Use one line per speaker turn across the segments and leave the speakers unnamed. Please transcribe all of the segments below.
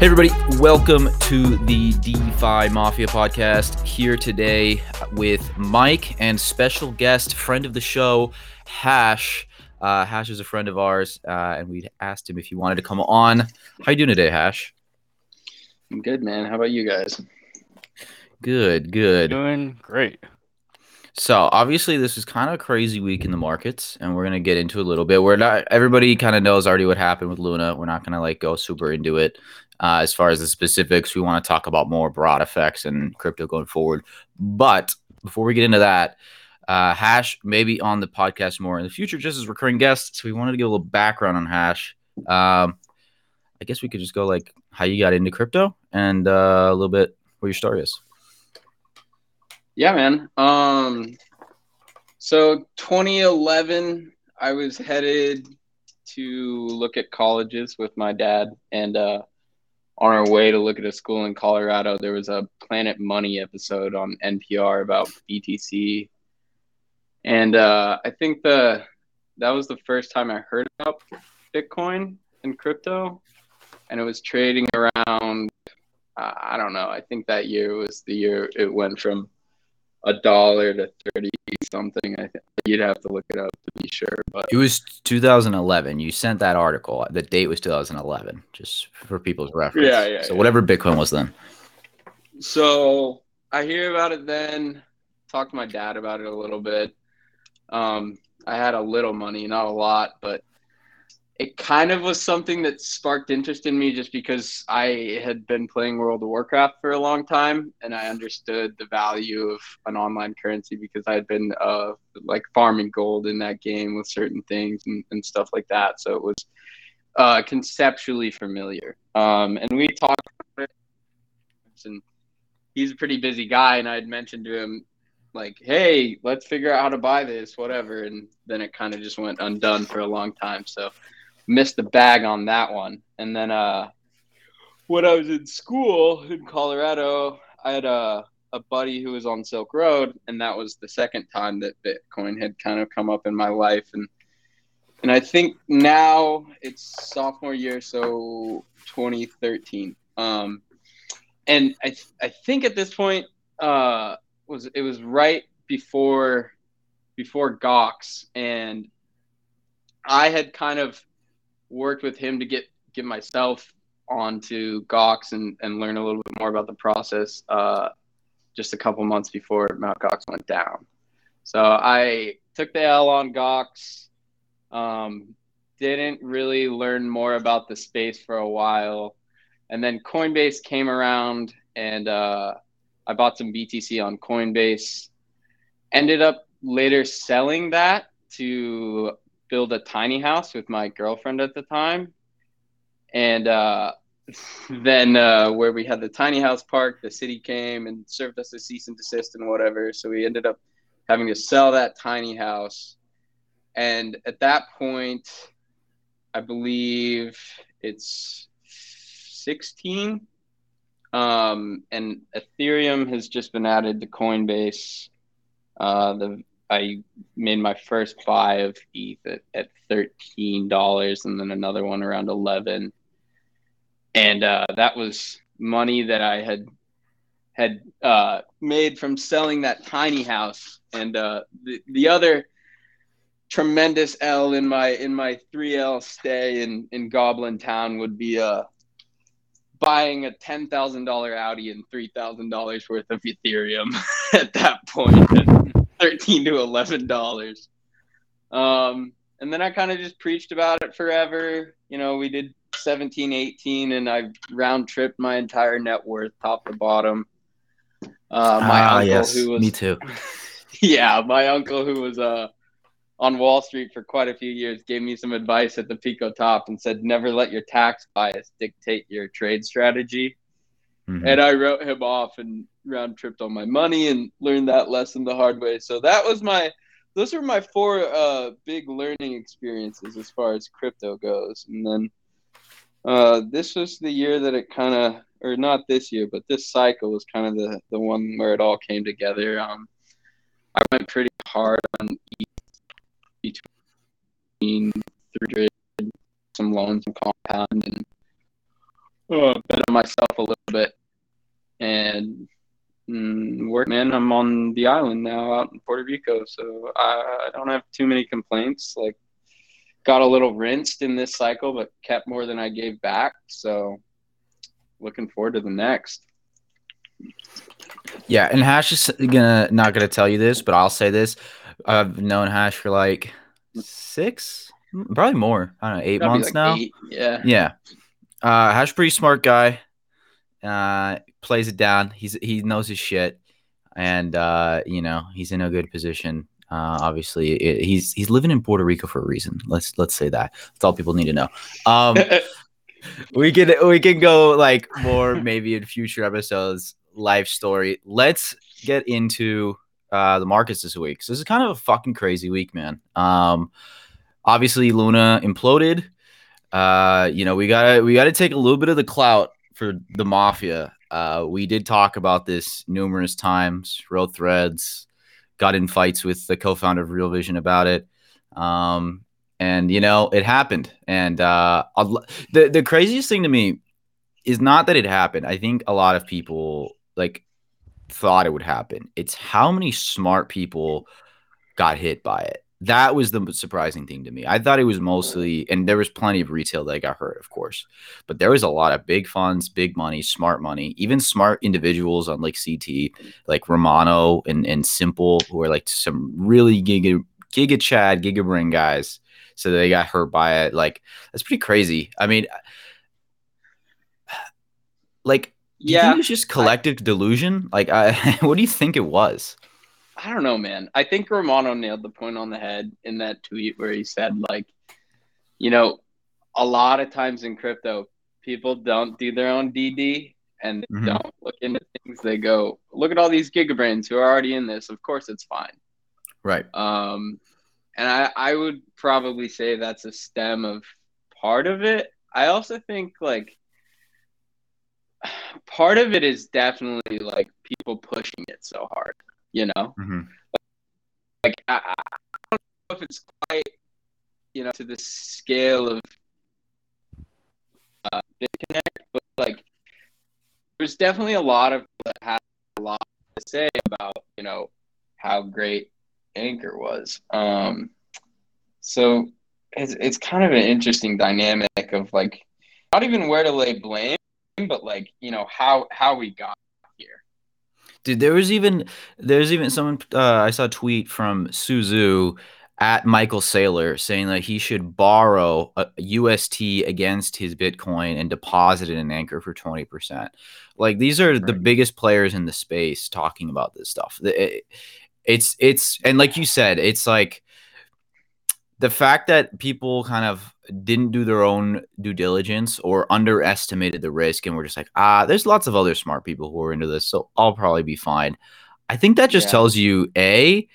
Hey, everybody, welcome to the DeFi Mafia podcast. Here today with Mike and special guest, friend of the show, Hash. Uh, Hash is a friend of ours, uh, and we asked him if he wanted to come on. How you doing today, Hash?
I'm good, man. How about you guys?
Good, good.
Doing great.
So obviously, this is kind of a crazy week in the markets, and we're gonna get into a little bit. We're not everybody kind of knows already what happened with Luna. We're not gonna like go super into it. Uh, as far as the specifics, we want to talk about more broad effects and crypto going forward. But before we get into that, uh, Hash may be on the podcast more in the future, just as recurring guests. So we wanted to give a little background on Hash. Um, I guess we could just go like how you got into crypto and uh, a little bit where your story is.
Yeah, man. Um, so 2011, I was headed to look at colleges with my dad, and uh, on our way to look at a school in Colorado, there was a Planet Money episode on NPR about BTC, and uh, I think the that was the first time I heard about Bitcoin and crypto, and it was trading around. Uh, I don't know. I think that year was the year it went from a dollar to thirty something. I think you'd have to look it up to be sure, but
It was 2011. You sent that article. The date was 2011, just for people's reference.
Yeah, yeah,
So
yeah.
whatever Bitcoin was then.
So I hear about it then, talk to my dad about it a little bit. Um, I had a little money, not a lot, but it kind of was something that sparked interest in me just because I had been playing World of Warcraft for a long time and I understood the value of an online currency because I had been uh, like farming gold in that game with certain things and, and stuff like that. So it was uh, conceptually familiar. Um, and we talked about it and he's a pretty busy guy and I had mentioned to him like hey let's figure out how to buy this whatever and then it kind of just went undone for a long time so missed the bag on that one. And then uh when i was in school in colorado i had a, a buddy who was on silk road and that was the second time that bitcoin had kind of come up in my life. And and i think now it's sophomore year so 2013 um and I I think at this point uh, was it was right before before Gox, and I had kind of worked with him to get get myself onto Gox and and learn a little bit more about the process. Uh, just a couple months before Mount Gox went down, so I took the L on Gox. Um, didn't really learn more about the space for a while and then Coinbase came around, and uh, I bought some BTC on Coinbase. Ended up later selling that to build a tiny house with my girlfriend at the time, and uh, then uh, where we had the tiny house park, the city came and served us a cease and desist and whatever. So we ended up having to sell that tiny house, and at that point, I believe it's 16 um, and ethereum has just been added to coinbase. Uh, the i made my first buy of eth at, at $13 and then another one around 11 and uh, that was money that i had had uh, made from selling that tiny house. And uh, the, the other tremendous L in my in my 3L stay in in Goblin Town would be uh buying a ten thousand dollar Audi and three thousand dollars worth of Ethereum at that point, thirteen to eleven dollars. Um, and then I kind of just preached about it forever. You know, we did 17, 18, and I round tripped my entire net worth, top to bottom. Uh, my
ah,
uncle
yes,
who was
me too.
yeah, my uncle who was uh on Wall Street for quite a few years gave me some advice at the Pico Top and said never let your tax bias dictate your trade strategy.
Mhm.
And I wrote him off and round tripped on my money and learned that lesson the hard way. So that was my those were my four uh, big learning experiences as far as crypto goes. And then uh, this was the year that it kind of, or not this year, but this cycle was kind of the, the one where it all came together. Um, I went pretty hard on between 300, some loans and compound, and uh, bet on myself a little bit and mm, work. Man, I'm on the island now, out in Puerto Rico, so I, I don't have too many complaints. Like, got a little rinsed in this cycle, but kept more than I gave back. So, looking forward to the next.
Yeah, and Hash is gonna not gonna tell you this, but I'll say this: I've known Hash for like six, probably more. I don't know, 8 months like now. Eight.
Yeah,
yeah. Uh, Hash pretty smart guy. Uh, plays it down. He's he knows his shit, and uh, you know he's in a good position. Uh, obviously, it, he's he's living in Puerto Rico for a reason. Let's let's say that. That's all people need to know. Um, we can we can go like more maybe in future episodes. Life story. Let's get into uh, the markets this week. So this is kind of a fucking crazy week, man. Um, obviously Luna imploded. Uh, you know we gotta we gotta take a little bit of the clout for the mafia. Uh, we did talk about this numerous times. Wrote threads, got in fights with the co-founder of Real Vision about it. Um, and you know it happened. And uh, the the craziest thing to me is not that it happened. I think a lot of people like thought it would happen. It's how many smart people got hit by it. That was the surprising thing to me. I thought it was mostly, and there was plenty of retail that got hurt, of course, but there was a lot of big funds, big money, smart money, even smart individuals on like CT, like Romano and, and Simple, who are like some really giga, giga Chad, giga brain guys. So they got hurt by it. Like, that's pretty crazy. I mean, like, yeah, it was just collective I, delusion? Like, I, what do you think it was?
I don't know, man. I think Romano nailed the point on the head in that tweet where he said, like, you know, a lot of times in crypto, people don't do their own DD and mm-hmm. don't look into things. They go, look at all these gigabrains who are already in this. Of course, it's fine.
Right.
Um, and I, I would probably say that's a stem of part of it. I also think like part of it is definitely like people pushing it so hard, you know?
Mm-hmm.
Like, I, I, don't know if it's quite, you know, to the scale of uh, disconnect, but like, there's definitely a lot of that have a lot to say about, you know, how great Anchor was. Um, so it's, it's kind of an interesting dynamic of like, not even where to lay blame but like you know how how we got.
Dude, there was even there's even someone uh, I saw a tweet from Su Zhu at Michael Saylor saying that he should borrow a UST against his Bitcoin and deposit it in Anchor for 20%. Like these are right. the biggest players in the space talking about this stuff. It, it's it's and like you said, it's like the fact that people kind of didn't do their own due diligence or underestimated the risk and were just like, ah, there's lots of other smart people who are into this, so I'll probably be fine. I think that just yeah. tells you a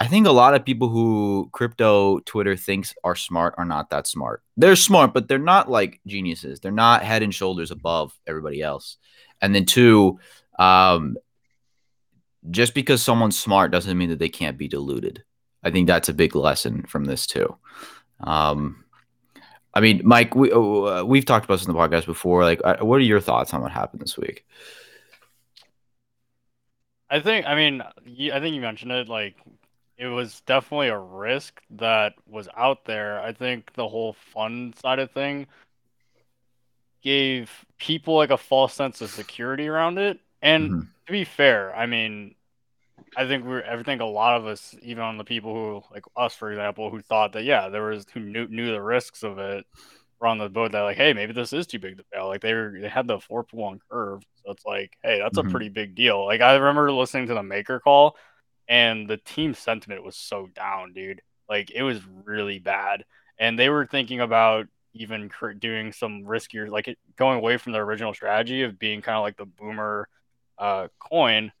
I think a lot of people who crypto Twitter thinks are smart are not that smart. They're smart, but they're not like geniuses. They're not head and shoulders above everybody else. And then two, um, just because someone's smart doesn't mean that they can't be deluded. I think that's a big lesson from this too. Um, I mean, Mike, we uh, we've talked about this in the podcast before. Like, uh, what are your thoughts on what happened this week?
I think, I mean, I think you mentioned it. Like, it was definitely a risk that was out there. I think the whole fun side of thing gave people like a false sense of security around it. And mm-hmm. to be fair, I mean, I think we're I think a lot of us, even on the people who like us, for example, who thought that yeah, there was who knew knew the risks of it, were on the boat that like, hey, maybe this is too big to fail. Like they were they had the four to one curve, so it's like, hey, that's mm-hmm. a pretty big deal. Like I remember listening to the maker call, and the team sentiment was so down, dude. Like it was really bad, and they were thinking about even doing some riskier, like it, going away from the original strategy of being kind of like the boomer uh, coin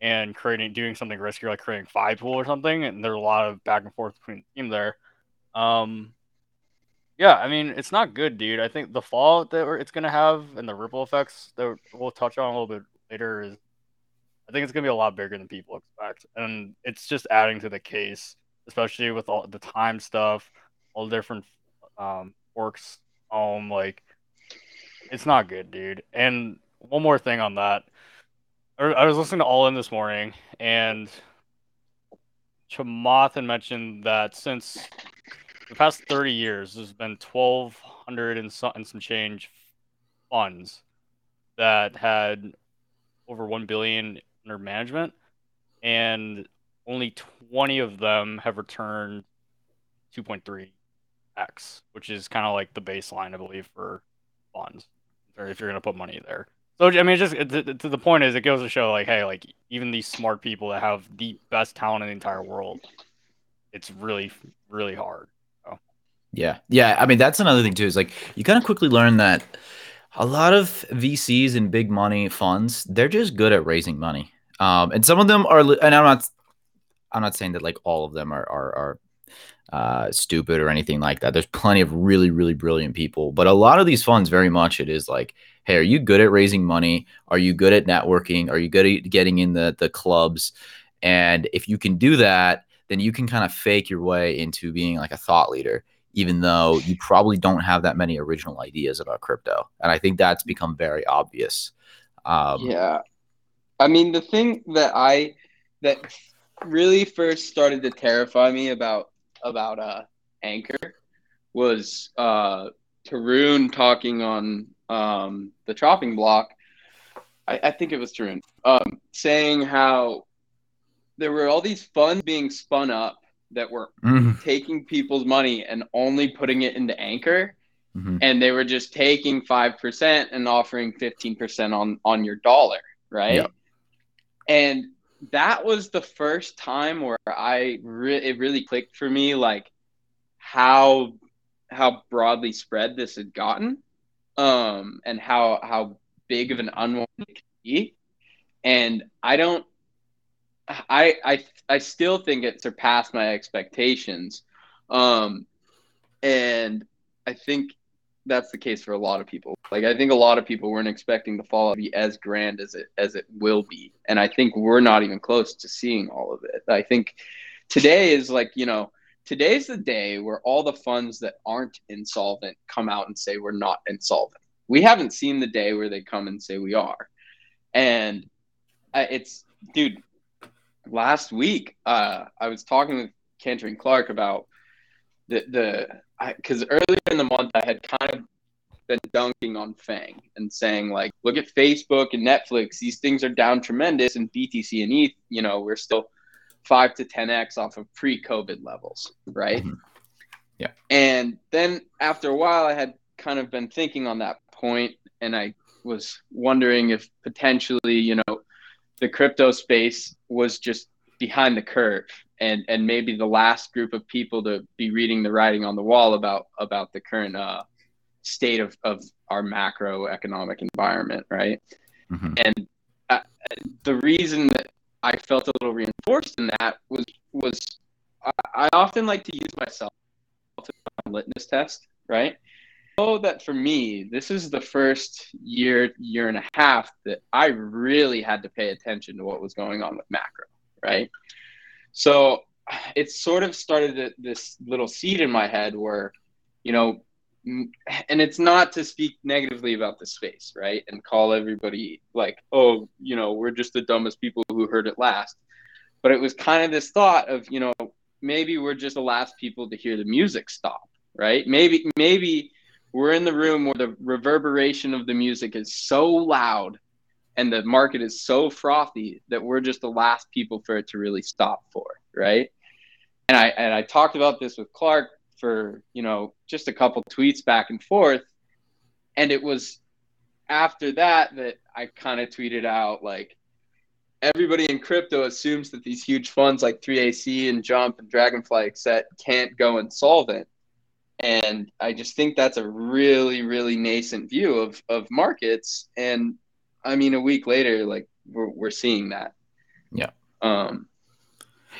and creating doing something riskier like creating five pool or something and there's a lot of back and forth between the team there um yeah i mean it's not good dude i think the fall that it's to have and the ripple effects that we'll touch on a little bit later is i think it's to be a lot bigger than people expect and it's just adding to the case especially with all the time stuff all the different um works home like it's not good, dude. And one more thing on that. I was listening to All In this morning, and Chamath had mentioned that since the past 30 years, there's been 1,200 and some, and some change funds that had over 1 billion under management, and only 20 of them have returned 2.3x, which is kind of like the baseline, I believe, for funds, if you're going to put money there. So I mean, just to, to, the point is, it goes to show like, hey, like even these smart people that have the best talent in the entire world, it's really, really hard. So.
Yeah, yeah. I mean, that's another thing too. Is like you kind of quickly learn that a lot of VCs and big money funds, they're just good at raising money. Um, and some of them are, and I'm not, I'm not saying that like all of them are are, are uh, stupid or anything like that. There's plenty of really, really brilliant people, but a lot of these funds, very much, it is like, hey, are you good at raising money? Are you good at networking? Are you good at getting in the the clubs? And if you can do that, then you can kind of fake your way into being like a thought leader, even though you probably don't have that many original ideas about crypto. And I think that's become very obvious.
Um, yeah, I mean, the thing that I that really first started to terrify me about about uh, Anchor was uh, Tarun talking on um, the chopping block. I, I think it was Tarun um, saying how there were all these funds being spun up that were mm-hmm. taking people's money and only putting it into Anchor. Mm-hmm. And they were just taking 5% and offering 15% on, on your dollar, right? Yep. And that was the first time where I re- it really clicked for me like how how broadly spread this had gotten um and how how big of an unwanted it could be and I don't I I I still think it surpassed my expectations um and I think that's the case for a lot of people. Like I think a lot of people weren't expecting the fall to be as grand as it as it will be, and I think we're not even close to seeing all of it. I think today is like you know today's the day where all the funds that aren't insolvent come out and say we're not insolvent. We haven't seen the day where they come and say we are, and it's dude. Last week, uh, I was talking with Cantor and Clark about the the because earlier in the month I had kind of been dunking on FAANG and saying like, look at Facebook and Netflix; these things are down tremendous, and BTC and ETH, you know, we're still five to ten x off of pre-COVID levels, right? Mm-hmm.
Yeah.
And then after a while, I had kind of been thinking on that point, and I was wondering if potentially, you know, the crypto space was just behind the curve and and maybe the last group of people to be reading the writing on the wall about about the current uh, state of, of our macroeconomic environment, right? Mm-hmm. And uh, the reason that I felt a little reinforced in that was was I, I often like to use myself to litmus test, right? know that for me, this is the first year, year and a half that I really had to pay attention to what was going on with macro, right? So it sort of started this little seed in my head where, you know, and it's not to speak negatively about the space, right? And call everybody like, oh, you know, we're just the dumbest people who heard it last. But it was kind of this thought of, you know, maybe we're just the last people to hear the music stop, right? Maybe, maybe we're in the room where the reverberation of the music is so loud and the market is so frothy that we're just the last people for it to really stop for, right? And I and I talked about this with Clark for you know just a couple tweets back and forth, and it was after that that I kind of tweeted out like everybody in crypto assumes that these huge funds like 3AC and Jump and Dragonfly etc can't go insolvent. And I just think that's a really, really nascent view of, of markets. And I mean, a week later, like we're we're seeing that.
Yeah.
Um.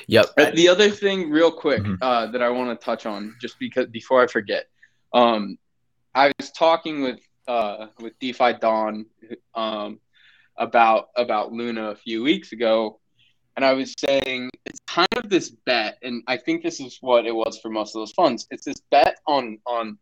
Yep.
The other thing, real quick, mm-hmm. uh, that I want to touch on, just because before I forget, um, I was talking with uh with DeFi Don, um, about about Luna a few weeks ago, and I was saying it's kind of this bet, and I think this is what it was for most of those funds. It's this bet on on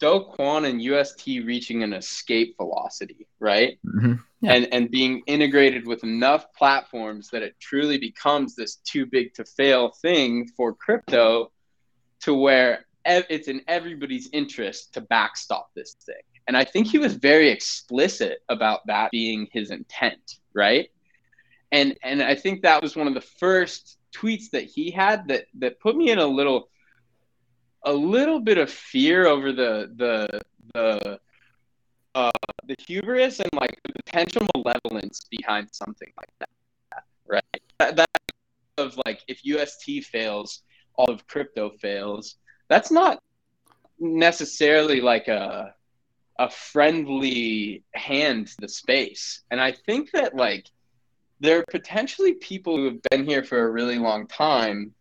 Do Kwon and UST reaching an escape velocity, right?
Mm-hmm. Yeah.
And and being integrated with enough platforms that it truly becomes this too big to fail thing for crypto to where ev- it's in everybody's interest to backstop this thing. And I think he was very explicit about that being his intent, right? And and I think that was one of the first tweets that he had that that put me in a little a little bit of fear over the the the uh, the hubris and like the potential malevolence behind something like that, right? That, that of like if UST fails, all of crypto fails. That's not necessarily like a a friendly hand to the space, and I think that like there are potentially people who have been here for a really long time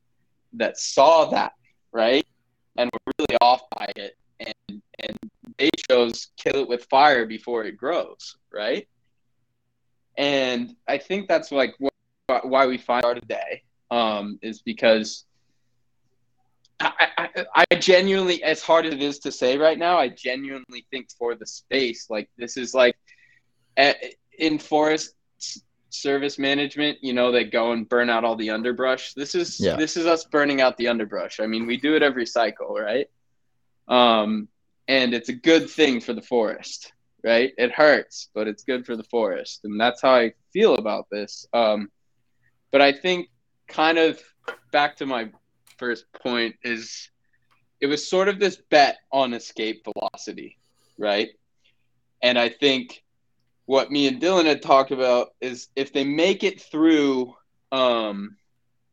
that saw that, right? And were really off by it and and they chose kill it with fire before it grows, right? And I think that's like wh- why we find our today um, is because I, I, I genuinely, as hard as it is to say right now, I genuinely think for the space, like this is like in forest service management, you know, they go and burn out all the underbrush. This is
Yeah.
this is us burning out the underbrush. I mean, we do it every cycle, right? Um, and it's a good thing for the forest, right? It hurts, but it's good for the forest, and that's how I feel about this. Um, but I think, kind of back to my first point is, it was sort of this bet on escape velocity, right? And I think what me and Dylan had talked about is if they make it through um,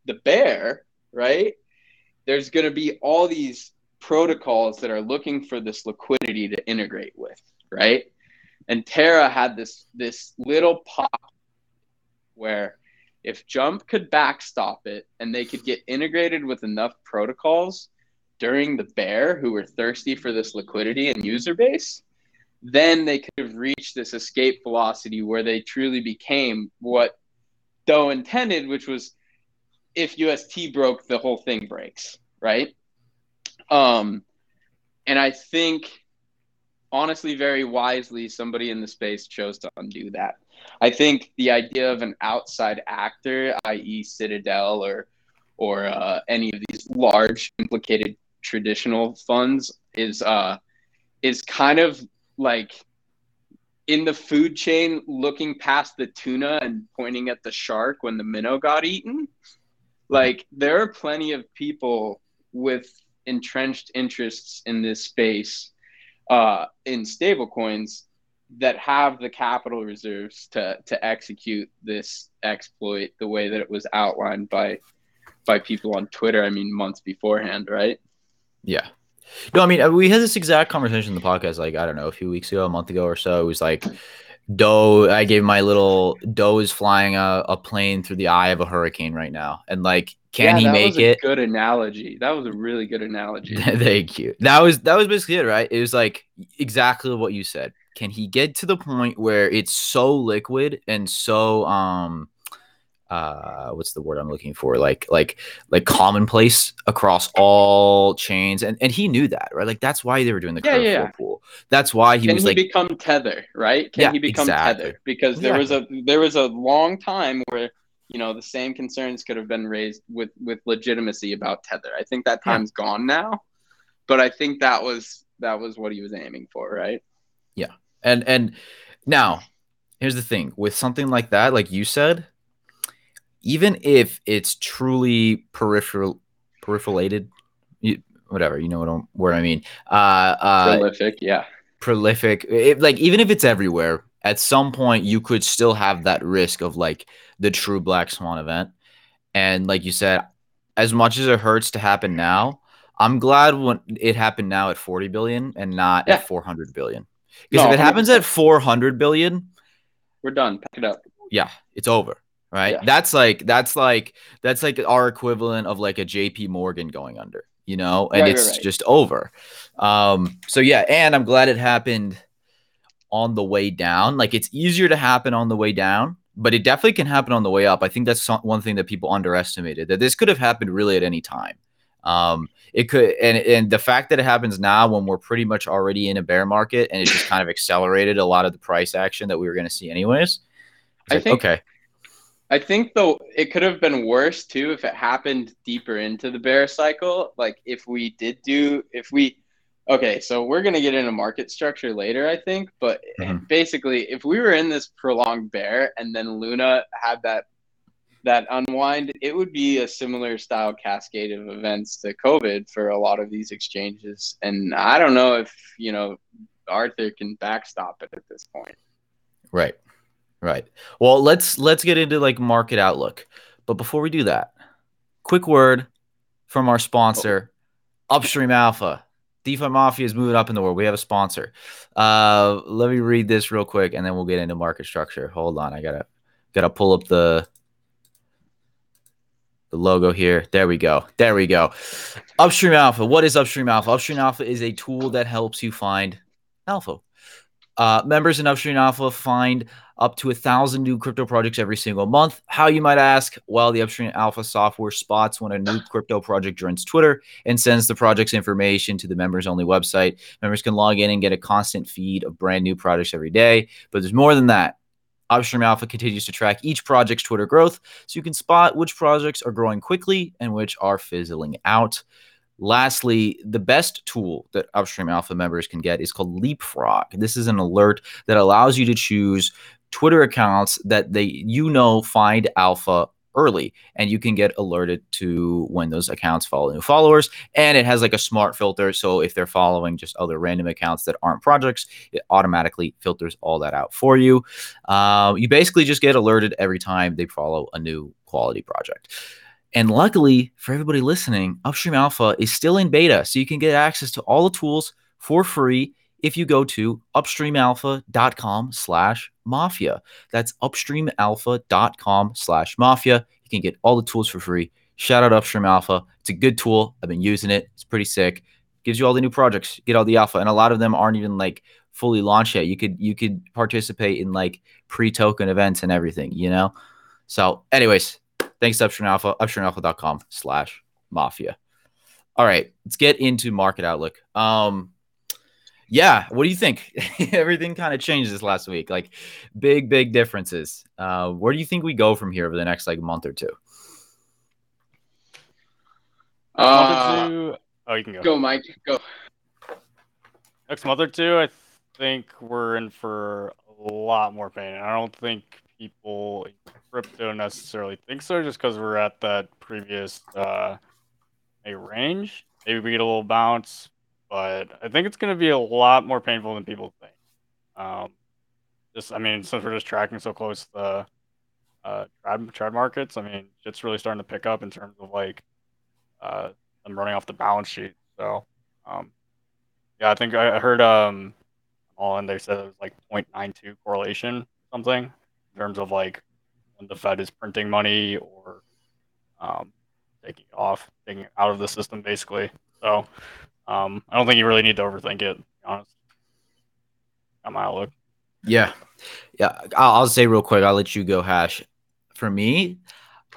the bear, right? There's going to be all these protocols that are looking for this liquidity to integrate with, right? And Terra had this this little pop where if Jump could backstop it and they could get integrated with enough protocols during the bear who were thirsty for this liquidity and user base, then they could have reached this escape velocity where they truly became what Do intended, which was if UST broke, the whole thing breaks, right? Um, and I think, honestly, very wisely, somebody in the space chose to undo that. I think the idea of an outside actor, i.e., Citadel or or uh, any of these large implicated traditional funds, is uh, is kind of like in the food chain, looking past the tuna and pointing at the shark when the minnow got eaten. Like there are plenty of people with entrenched interests in this space uh, in stablecoins that have the capital reserves to to execute this exploit the way that it was outlined by by people on Twitter. I mean, months beforehand, right?
Yeah. No, I mean, uh, we had this exact conversation in the podcast, like, I don't know, a few weeks ago, a month ago or so. It was like, Do, I gave my little, Do is flying a, a plane through the eye of a hurricane right now. And like, can
Yeah,
he
that
make
was a
it?
Good analogy. That was a really good analogy.
Thank you. That was that was basically it, right? It was like exactly what you said. Can he get to the point where it's so liquid and so um uh what's the word I'm looking for? Like like like commonplace across all chains. And and he knew that, right? Like that's why they were doing the
Yeah,
curve
yeah,
pool. That's why he
can
was
he
like
become tether right can
Yeah,
he become
exactly.
tether because there was a there was a long time where you know the same concerns could have been raised with with legitimacy about tether i think that
Yeah.
time's gone now but i think that was that was what he was aiming for right Yeah.
And and now here's the thing with something like that, like you said, even if it's truly peripheral peripheralated, whatever you know what I'm, where I mean, uh, uh,
prolific yeah
prolific, it, like even if it's everywhere, at some point you could still have that risk of like the true black swan event. And like you said, as much as it hurts to happen now, I'm glad when it happened now at 40 billion and not
Yeah.
at 400 billion. Because
No,
if it happens at 400 billion,
we're done pack it up
yeah, it's over. Right.
Yeah.
That's like that's like that's like our equivalent of like a JP Morgan going under, you know, and
Right, right,
it's
right.
just over. Um, so yeah, and I'm glad it happened on the way down. Like it's easier to happen on the way down, but it definitely can happen on the way up. I think that's one thing that people underestimated that this could have happened really at any time. Um, it could, and and the fact that it happens now when we're pretty much already in a bear market, and it just kind of accelerated a lot of the price action that we were going to see anyways.
I
like,
think-
okay,
I think though it could have been worse too if it happened deeper into the bear cycle. Like if we did do if we okay, so we're gonna get into market structure later, I think. But
Mhm.
basically, if we were in this prolonged bear and then Luna had that that unwind, it would be a similar style cascade of events to COVID for a lot of these exchanges. And I don't know if you know Arthur can backstop it at this point.
right, right. Well, let's let's get into like market outlook, but before we do that, quick word from our sponsor, Upstream Alpha. DeFi Mafia is moving up in the world. We have a sponsor. Uh, let me read this real quick, and then we'll get into market structure. Hold on, I gotta gotta pull up the the logo here. There we go. There we go. Upstream Alpha. What is Upstream Alpha? Upstream Alpha is a tool that helps you find alpha. Uh, members in Upstream Alpha find up to a thousand new crypto projects every single month. How you might ask? Well, the Upstream Alpha software spots when a new crypto project joins Twitter and sends the project's information to the members only website. Members can log in and get a constant feed of brand new projects every day. But there's more than that. Upstream Alpha continues to track each project's Twitter growth so you can spot which projects are growing quickly and which are fizzling out. Lastly, the best tool that Upstream Alpha members can get is called Leapfrog. This is an alert that allows you to choose Twitter accounts that they you know find alpha early and you can get alerted to when those accounts follow new followers. And it has like a smart filter so if they're following just other random accounts that aren't projects it automatically filters all that out for you. Um, you basically just get alerted every time they follow a new quality project and luckily for everybody listening upstream alpha is still in beta so you can get access to all the tools for free if you go to upstreamalpha.com slash mafia. That's upstreamalpha.com slash mafia. You can get all the tools for free. Shout out upstream alpha. It's a good tool. I've been using it. It's pretty sick. Gives you all the new projects. Get all the alpha and a lot of them aren't even like fully launched yet. You could you could participate in like pre-token events and everything you know? So anyways thanks to upstream alpha upstreamalpha.com slash mafia all right let's get into market outlook um yeah what do you think everything kind of changed this last week like big big differences uh where do you think we go from here over the next like month or two
Uh,
month or two, oh, you can go.
go, Mike. Go.
Next month or two, I think we're in for a lot more pain. I don't think people in crypto necessarily think so, just because we're at that previous uh, a range. Maybe we get a little bounce, but I think it's going to be a lot more painful than people think. Um, just, I mean, since we're just tracking so close the uh, trad, trad markets, I mean, it's really starting to pick up in terms of like uh, them running off the balance sheet. So, um, yeah, I think I heard um, all in they said it was like 0.92 correlation or something in terms of like when the Fed is printing money or um, taking off, taking out of the system, basically. So, um, I don't think you really need to overthink it. To honest, on my outlook.
Yeah. Yeah. I'll, I'll say real quick, I'll let you go, Hash. For me,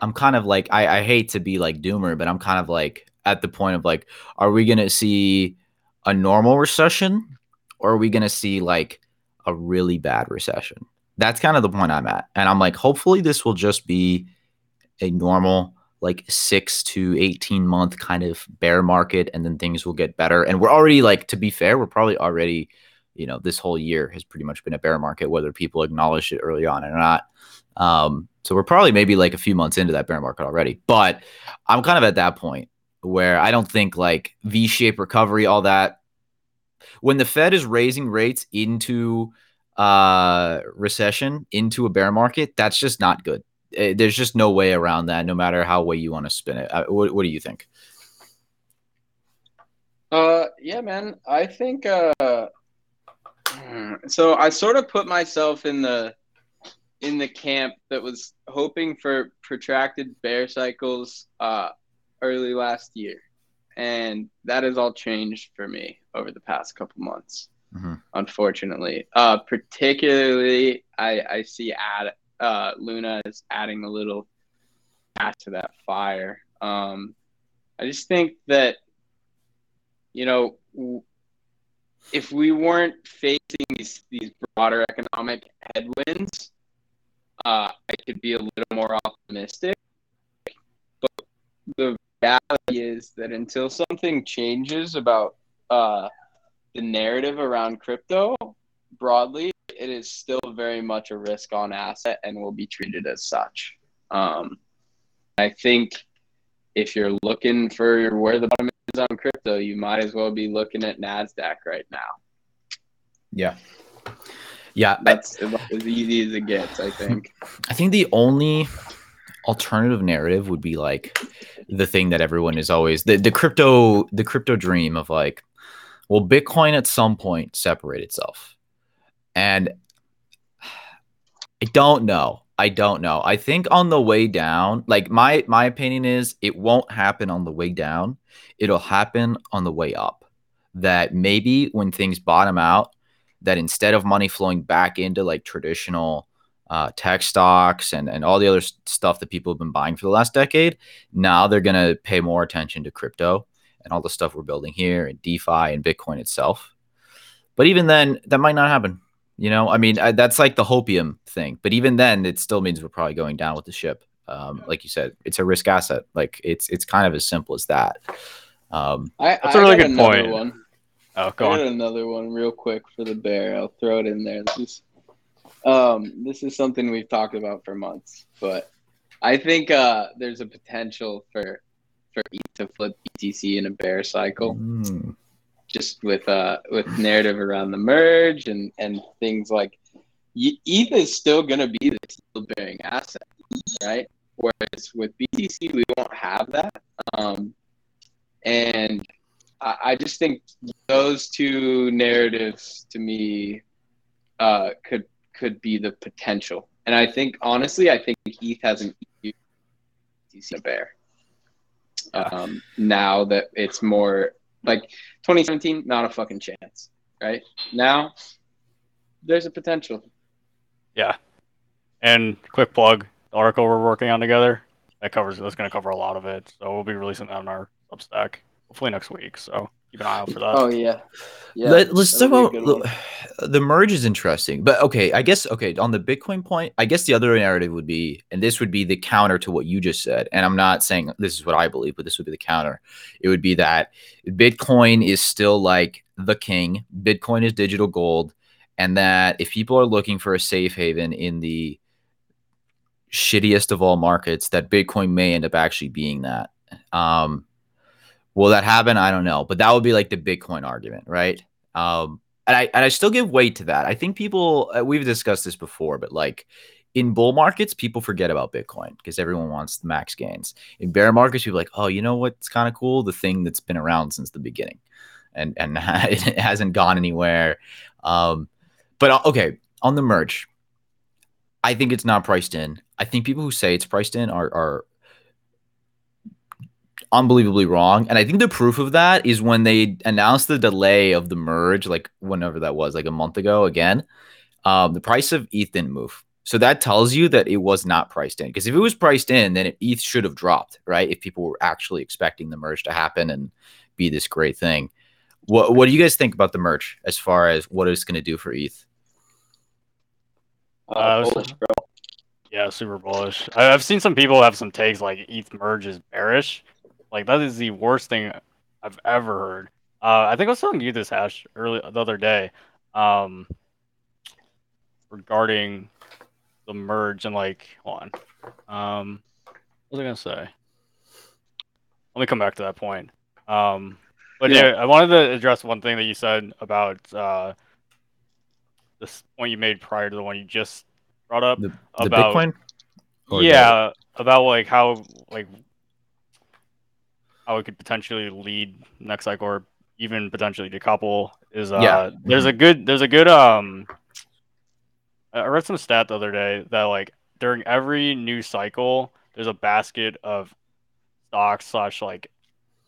I'm kind of like, I, I hate to be like doomer, but I'm kind of like at the point of like, are we to see a normal recession or are we to see like a really bad recession? That's kind of the point I'm at. And I'm like, hopefully this will just be a normal like six to 18 month kind of bear market and then things will get better. And we're already like, to be fair, we're probably already you know this whole year has pretty much been a bear market whether people acknowledge it early on or not um, so we're probably maybe like a few months into that bear market already but i'm kind of at that point where i don't think like v-shaped recovery all that when the fed is raising rates into uh recession into a bear market that's just not good Eh, there's just no way around that no matter how way you want to spin it Uh, what, what do you think
Uh, yeah, man. I think uh, so. I sort of put myself in the in the camp that was hoping for protracted bear cycles uh, early last year, and that has all changed for me over the past couple months. Unfortunately, uh, particularly I I see add uh, Luna is adding a little gas to that fire. Um, I just think that, you know, if we weren't facing these, these broader economic headwinds, uh, I could be a little more optimistic. But the reality is that until something changes about uh, the narrative around crypto broadly, it is still very much a risk on asset and will be treated as such. Um, I think if you're looking for where the bottom is on crypto, you might as well be looking at NASDAQ right now.
Yeah. Yeah.
That's I, as easy as it gets, I think.
I think the only alternative narrative would be like the thing that everyone is always the, the crypto the crypto dream of like will bitcoin at some point separate itself and i don't know I don't know. I think on the way down, like my my opinion is it won't happen on the way down. It'll happen on the way up. That maybe when things bottom out, that instead of money flowing back into like traditional uh, tech stocks and, and all the other stuff that people have been buying for the last decade, now they're going to pay more attention to crypto and all the stuff we're building here and DeFi and Bitcoin itself. But even then, that might not happen. You know, I mean, I, that's like the hopium thing. But even then, it still means we're probably going down with the ship. Um, like you said, it's a risk asset. Like it's it's kind of as simple as that. Um,
I, that's I a really good point. One. Oh, go I on. Another one, real quick for the bear. I'll throw it in there. This is, um, this is something we've talked about for months, but I think uh, there's a potential for for ETH to flip BTC in a bear cycle. Mm just with uh with narrative around the merge and and things like ETH is still going to be the yield bearing asset, right? Whereas with BTC, we won't have that. Um, and I, I, just think those two narratives to me uh, could could be the potential. And I think honestly, I think ETH has an BTC bear. Um, now that it's more like 2017, not a fucking chance, right? Now, there's a potential.
Yeah. And quick plug, the article we're working on together, that covers that's going to cover a lot of it. So we'll be releasing that on our Substack hopefully next week. So keep an eye out for that.
Oh yeah,
yeah. Let, us talk about the merge is interesting, but okay, I guess okay on the Bitcoin point, I guess the other narrative would be, and this would be the counter to what you just said. And I'm not saying this is what I believe, but this would be the counter. It would be that Bitcoin is still like the king. Bitcoin is digital gold, and that if people are looking for a safe haven in the shittiest of all markets, that Bitcoin may end up actually being that. Um, Will that happen? I don't know, but that would be like the Bitcoin argument, right? Um, and I and I still give weight to that. I think people uh, we've discussed this before, but like in bull markets, people forget about Bitcoin because everyone wants the max gains. In bear markets, people like, oh, you know what's kind of cool? The thing that's been around since the beginning, and and it hasn't gone anywhere. Um, but uh, okay, on the merge, I think it's not priced in. I think people who say it's priced in are are unbelievably wrong. And I think the proof of that is when they announced the delay of the merge, like whenever that was, like a month ago again, um, the price of ETH didn't move. So that tells you that it was not priced in. Because if it was priced in, then it, ETH should have dropped, right? If people were actually expecting the merge to happen and be this great thing. What What do you guys think about the merge as far as what it's going to do for ETH?
Uh, bullish, yeah, super bullish. I've seen some people have some takes like ETH merge is bearish. Like that is the worst thing I've ever heard. Uh, I think I was telling you this hash early the other day, um, regarding the merge and like, hold on, um, what was I gonna say? Let me come back to that point. Um, but yeah. yeah, I wanted to address one thing that you said about uh, this point you made prior to the one you just brought up
the, the about Bitcoin.
yeah, about like how like how it could potentially lead next cycle or even potentially decouple is uh yeah. there's a good there's a good um I read some stat the other day that like during every new cycle there's a basket of stocks slash like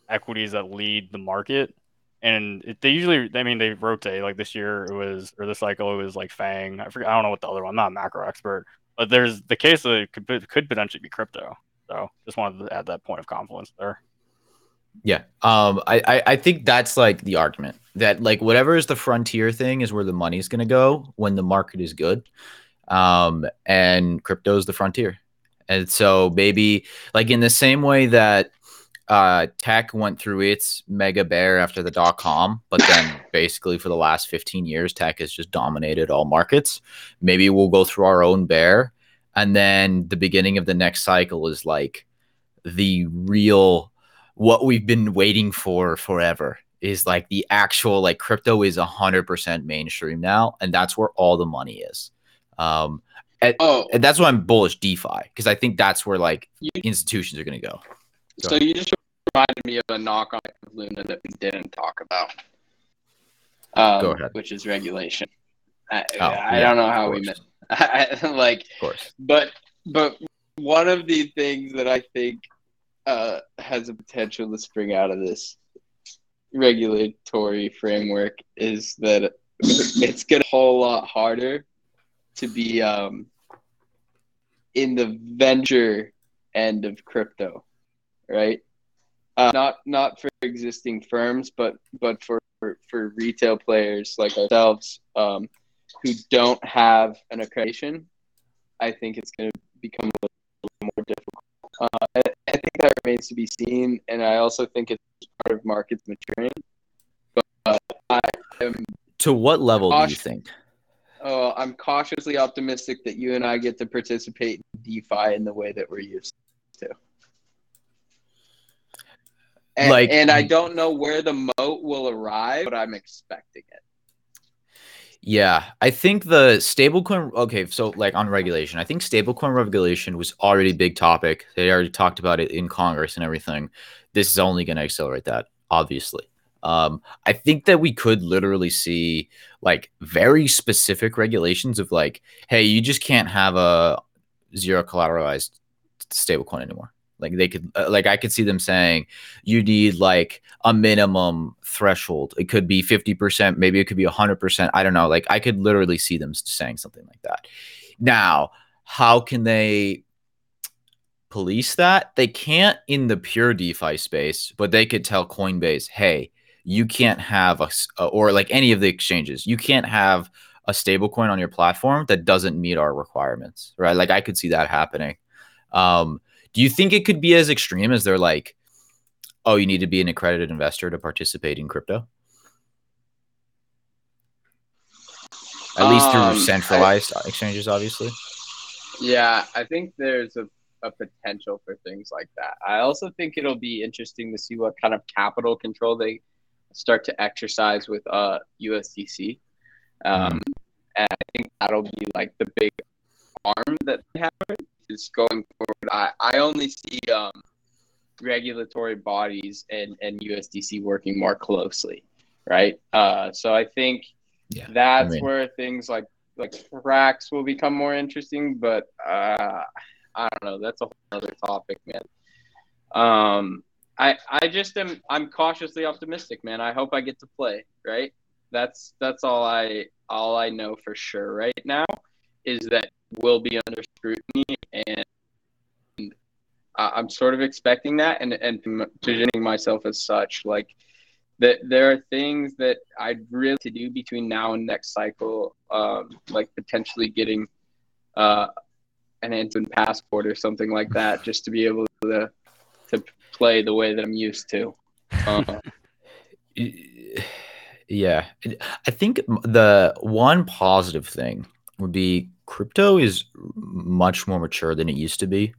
equities that lead the market. And it, they usually I mean they rotate. Like this year it was or this cycle it was like FAANG. I forget I don't know what the other one I'm not a macro expert. But there's the case that it could could potentially be crypto. So just wanted to add that point of confluence there
Yeah. Um, I, I, I think that's like the argument that like whatever is the frontier thing is where the money is going to go when the market is good. Um, and crypto is the frontier. And so maybe like in the same way that uh, tech went through its mega bear after the dot com, but then basically for the last 15 years, tech has just dominated all markets. Maybe we'll go through our own bear. And then the beginning of the next cycle is like the real what we've been waiting for forever is like the actual like crypto is 100% mainstream now and that's where all the money is. Um and, oh. and that's why i'm bullish defi because i think that's where like you, institutions are going to go,
go so ahead. you just reminded me of a knock on luna that we didn't talk about. Um, go ahead. which is regulation. I, oh, I yeah, don't know how we met. Like of course. but but one of the things that i think uh, has a potential to spring out of this regulatory framework is that it's get a whole lot harder to be um, in the venture end of crypto, right? Uh, not not for existing firms, but but for for, for retail players like ourselves um, who don't have an accreditation. I think it's going to become a little more difficult. Uh, I, I think that remains to be seen, and I also think it's part of markets maturing. But uh, I am
to what level cautious, do you think?
Oh, I'm cautiously optimistic that you and I get to participate in DeFi in the way that we're used to. And, like, and I don't know where the moat will arrive, but I'm expecting it.
Yeah, I think the stablecoin. Okay, so like on regulation, I think stablecoin regulation was already a big topic. They already talked about it in Congress and everything. This is only going to accelerate that, obviously. Um, I think that we could literally see like very specific regulations of like, hey, you just can't have a zero collateralized stablecoin anymore. Like they could, uh, like I could see them saying, you need like a minimum threshold. It could be fifty percent, maybe it could be hundred percent. I don't know. Like I could literally see them saying something like that. Now, how can they police that? They can't in the pure DeFi space, but they could tell Coinbase, hey, you can't have a or like any of the exchanges, you can't have a stablecoin on your platform that doesn't meet our requirements, right? Like I could see that happening. Um, do you think it could be as extreme as they're like, oh, you need to be an accredited investor to participate in crypto? At least through um, centralized I, exchanges, obviously.
Yeah, I think there's a, a potential for things like that. I also think it'll be interesting to see what kind of capital control they start to exercise with uh, USDC. Um, mm. And I think that'll be like the big arm that they have is going forward. I, I only see um, regulatory bodies and, and USDC working more closely, right? Uh, so I think yeah, that's I mean, where things like like Frax will become more interesting, but uh, I don't know. That's a whole other topic, man. Um, I I just am I'm cautiously optimistic, man. I hope I get to play, right? That's that's all I all I know for sure right now is that we'll be under scrutiny and I'm sort of expecting that and, and positioning myself as such. Like that there are things that I'd really to do between now and next cycle, um, like potentially getting uh, an Anton passport or something like that, just to be able to to play the way that I'm used to. Uh,
yeah, I think the one positive thing would be crypto is much more mature than it used to be,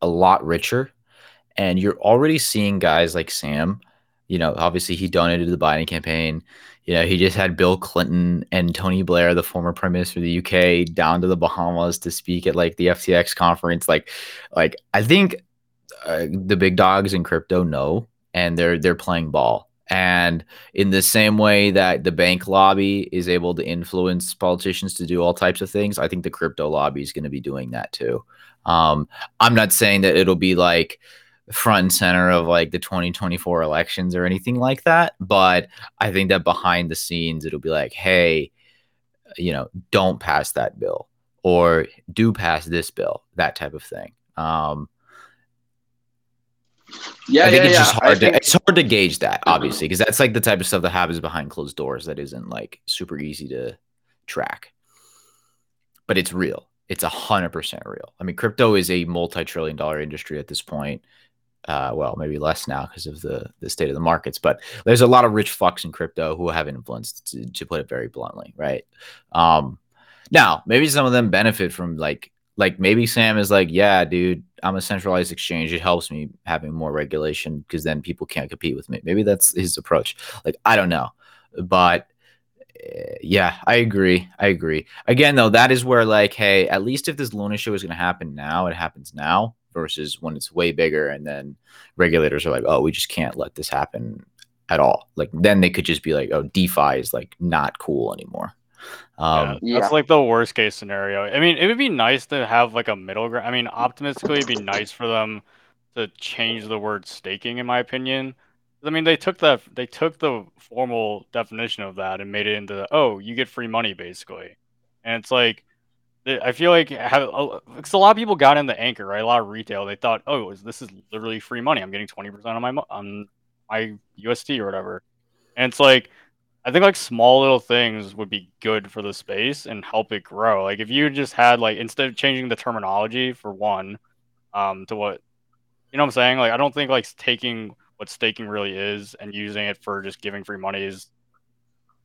a lot richer. And you're already seeing guys like Sam. You know, obviously he donated to the Biden campaign. You know, he just had Bill Clinton and Tony Blair, the former prime minister of the UK, down to the Bahamas to speak at like the FTX conference. Like, like I think uh, the big dogs in crypto know, and they're they're playing ball. And in the same way that the bank lobby is able to influence politicians to do all types of things, I think the crypto lobby is going to be doing that too. Um, I'm not saying that it'll be like front and center of like the 2024 elections or anything like that, but I think that behind the scenes, it'll be like, hey, you know, don't pass that bill or do pass this bill, that type of thing. Um,
Yeah,
I think
yeah,
it's
yeah.
just hard
think,
to it's hard to gauge that, obviously, because that's like the type of stuff that happens behind closed doors that isn't like super easy to track. But it's real. It's a hundred percent real. I mean, crypto is a multi-trillion dollar industry at this point. Uh, well, maybe less now because of the the state of the markets. But there's a lot of rich fucks in crypto who have influence, to, to put it very bluntly, right? Um, now, maybe some of them benefit from like like maybe Sam is like, yeah, dude, I'm a centralized exchange. It helps me having more regulation because then people can't compete with me. Maybe that's his approach. Like, I don't know, but uh, yeah, I agree. I agree. Again, though, that is where like, hey, at least if this Luna show is going to happen now, it happens now versus when it's way bigger and then regulators are like, oh, we just can't let this happen at all. Like then they could just be like, oh, DeFi is like not cool anymore.
Um, yeah, that's yeah. like the worst case scenario. I mean, it would be nice to have like a middle ground. I mean, optimistically, it'd be nice for them to change the word staking, in my opinion. I mean, they took the they took the formal definition of that and made it into oh, you get free money basically, and it's like I feel like have, because a lot of people got into Anchor, right? A lot of retail, they thought, oh, this is literally free money. I'm getting twenty percent on my on my UST or whatever, and it's like I think like small little things would be good for the space and help it grow. Like if you just had like instead of changing the terminology for one, um, to what you know what I'm saying? Like I don't think like taking what staking really is and using it for just giving free money is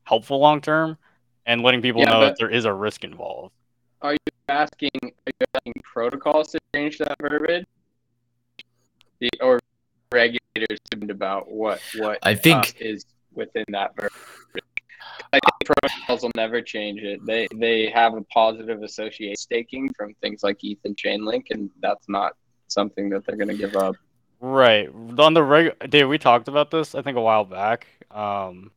helpful long term and letting people yeah, know that there is a risk involved.
Are you asking are you asking protocols to change that verbiage? The, or regulators about what what
I think
uh, is within that verbiage. I think protocols will never change it. They they have a positive association staking from things like ETH and Chainlink, and that's not something that they're going to give up.
Right on the reg, Dave. We talked about this I think a while back. Um,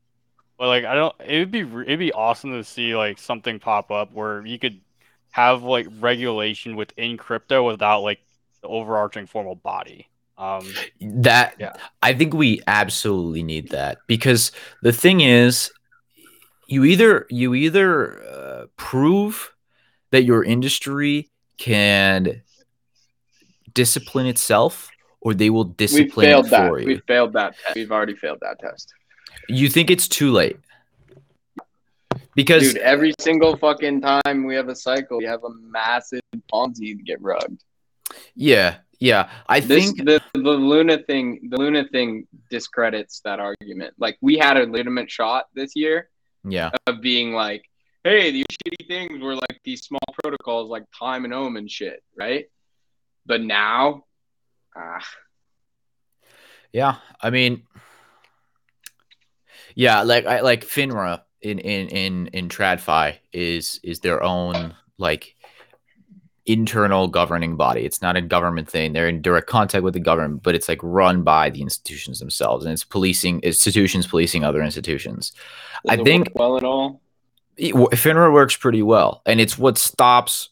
but like I don't. It would be it'd be awesome to see like something pop up where you could have like regulation within crypto without like the overarching formal body. Um,
that yeah. I think we absolutely need that because the thing is, you either you either uh, prove that your industry can discipline itself, or they will discipline
we failed
that. for
you. We failed that. We've already failed that test.
You think it's too late? Because
Dude, every single fucking time we have a cycle, we have a massive Ponzi to get rugged.
Yeah, yeah, I
this,
think
the the Luna thing, the Luna thing discredits that argument. Like we had a legitimate shot this year,
yeah,
of being like, hey, these shitty things were like these small protocols like time and ohm and shit, right? But now, ah,
yeah, I mean, yeah, like I like FINRA in in in in TradFi is is their own like internal governing body. It's not a government thing. They're in direct contact with the government, but it's like run by the institutions themselves, and it's policing institutions policing other institutions.
Does
I think
well at all.
FINRA works pretty well, and it's what stops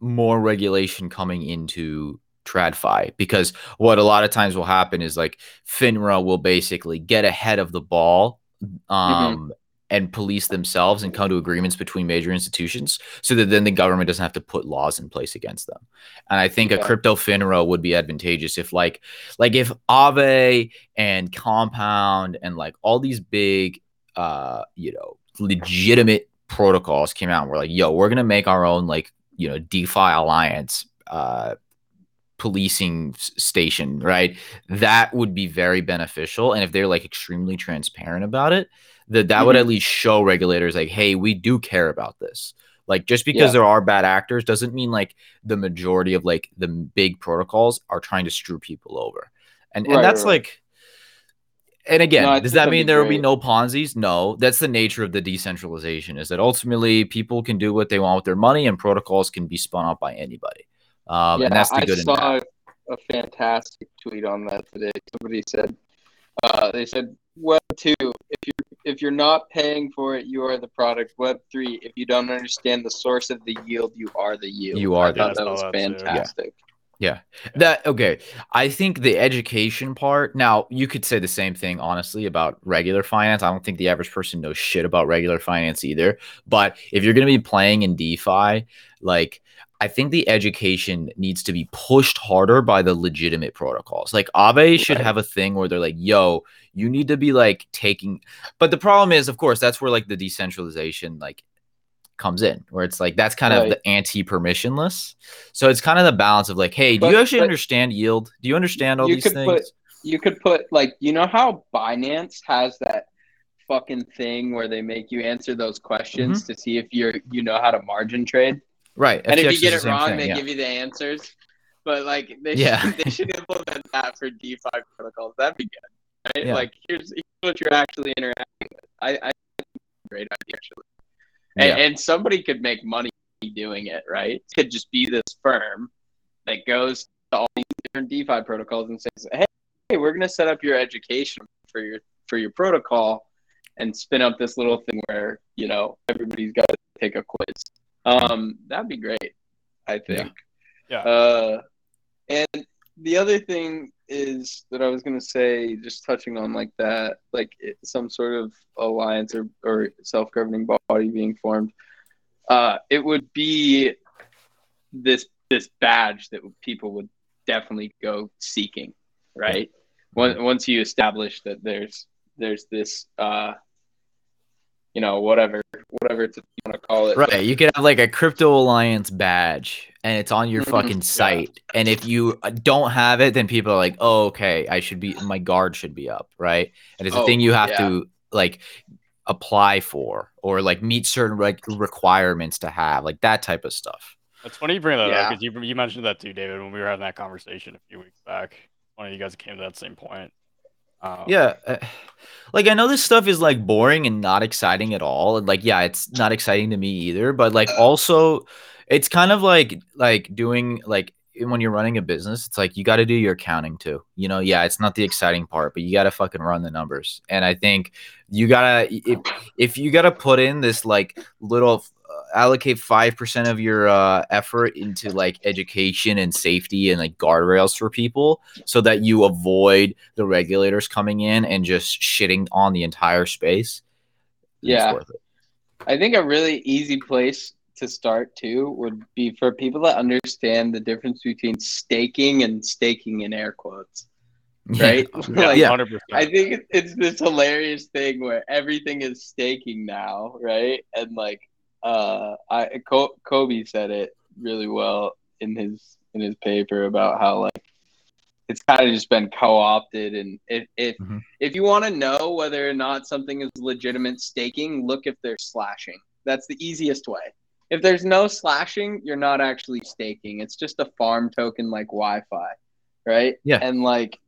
more regulation coming into TradFi because what a lot of times will happen is like FINRA will basically get ahead of the ball mm-hmm. um, mm-hmm and police themselves and come to agreements between major institutions so that then the government doesn't have to put laws in place against them. And I think yeah. a crypto FINRA would be advantageous if like like if Aave and Compound and like all these big uh you know legitimate protocols came out and we're like, yo, we're gonna make our own like, you know, DeFi alliance uh policing station, right? That would be very beneficial. And if they're like extremely transparent about it, that that mm-hmm. would at least show regulators like, hey, we do care about this. Like just because yeah. there are bad actors doesn't mean like the majority of like the big protocols are trying to screw people over. And right, and that's right. like and again, no, does that mean there will be no Ponzi's? No, that's the nature of the decentralization. Is that ultimately people can do what they want with their money, and protocols can be spun up by anybody. Um, yeah, and that's the
I
good.
I saw a fantastic tweet on that today. Somebody said, uh, they said Web two, if you if you're not paying for it, you are the product. Web three, if you don't understand the source of the yield, you are the yield.
You are. I
thought that was fantastic.
Yeah. yeah. That okay. I think the education part. Now, you could say the same thing honestly about regular finance. I don't think the average person knows shit about regular finance either. But if you're going to be playing in DeFi, like I think the education needs to be pushed harder by the legitimate protocols. Like Aave should
Right.
have a thing where they're like, "Yo, you need to be like taking." But the problem is, of course, that's where like the decentralization like comes in, where it's like that's kind of the anti-permissionless. So it's kind of the balance of like, "Hey, do
But-
you actually understand yield? Do you understand all
you
these things?"
put you could put like you know how Binance has that fucking thing where they make you answer those questions
Mm-hmm.
to see if you're you know how to margin trade.
Right.
and if you get it wrong,
thing,
they
yeah.
give you the answers. But like they
Yeah.
should they should implement that for DeFi protocols. That'd be good, right?
Yeah.
Like here's, here's what you're actually interacting with. I, I think it's a great idea actually. And,
Yeah.
and somebody could make money doing it, right? It could just be this firm that goes to all these different DeFi protocols and says, "Hey, hey, we're gonna set up your education for your for your protocol." And spin up this little thing where you know everybody's got to take a quiz. Um, that'd be great. I think.
Yeah.
Uh, and the other thing is that I was gonna say, just touching on like that, like it, some sort of alliance or, or self-governing body being formed. Uh, it would be this this badge that people would definitely go seeking, right? Once once you establish that there's there's this uh, you know whatever whatever it's, you want to call it,
Right. You could have like a crypto alliance badge and it's on your
Mhm.
fucking site. And if you uh, don't have it, then people are like, oh, okay, I should be, my guard should be up. Right. And it's a
Oh,
thing you have
yeah.
to like apply for or like meet certain like requirements to have, like that type of stuff.
It's funny you bring that up because you, you mentioned that too, David, when we were having that conversation a few weeks back. One of you guys came to that same point. Um,
Yeah. uh, Like I know this stuff is like boring and not exciting at all. And like, yeah, it's not exciting to me either. But like also it's kind of like like doing like when you're running a business, it's like you got to do your accounting too. You know, yeah, it's not the exciting part, but you got to fucking run the numbers. And I think you gotta if if you gotta put in this like little uh, allocate five percent of your uh, effort into like education and safety and like guardrails for people, so that you avoid the regulators coming in and just shitting on the entire space.
Yeah. I think a really easy place to start too would be for people to understand the difference between staking and staking in air quotes. Right?
Yeah,
Like,
Yeah.
100%.
I think it's this hilarious thing where everything is staking now, right? And like, uh, I Co- Cobie said it really well in his in his paper about how like it's kind of just been co-opted, and if if
Mhm.
if you want to know whether or not something is legitimate staking, look if they're slashing. That's the easiest way. If there's no slashing, you're not actually staking. It's just a farm token like YFI, right?
Yeah.
And like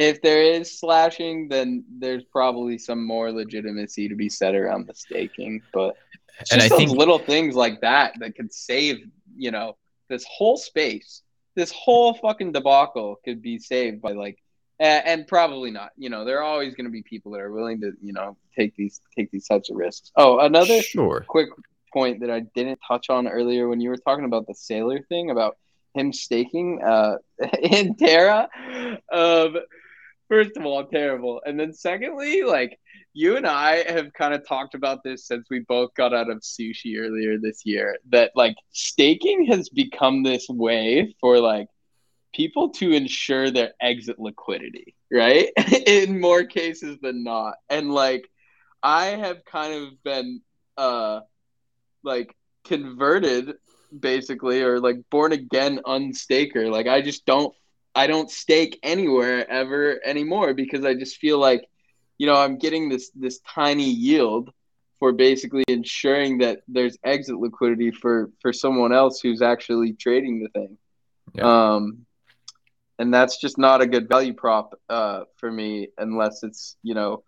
if there is slashing, then there's probably some more legitimacy to be said around the staking. But it's
And
just
I
those
think-
little things like that that could save, you know, this whole space. This whole fucking debacle could be saved by like and, and probably not. You know, there are always going to be people that are willing to, you know, take these take these types of risks. Oh, another
sure.
quick point that I didn't touch on earlier when you were talking about the sailor thing about him staking uh, in Terra. Um, first of all, terrible, and then secondly, like you and I have kind of talked about this since we both got out of sushi earlier this year. That like staking has become this way for like people to ensure their exit liquidity, right? in more cases than not, and like I have kind of been uh like converted basically or like born again unstaker like i just don't i don't stake anywhere ever anymore because i just feel like you know i'm getting this this tiny yield for basically ensuring that there's exit liquidity for for someone else who's actually trading the thing
Yeah.
um and that's just not a good value prop uh for me unless it's you know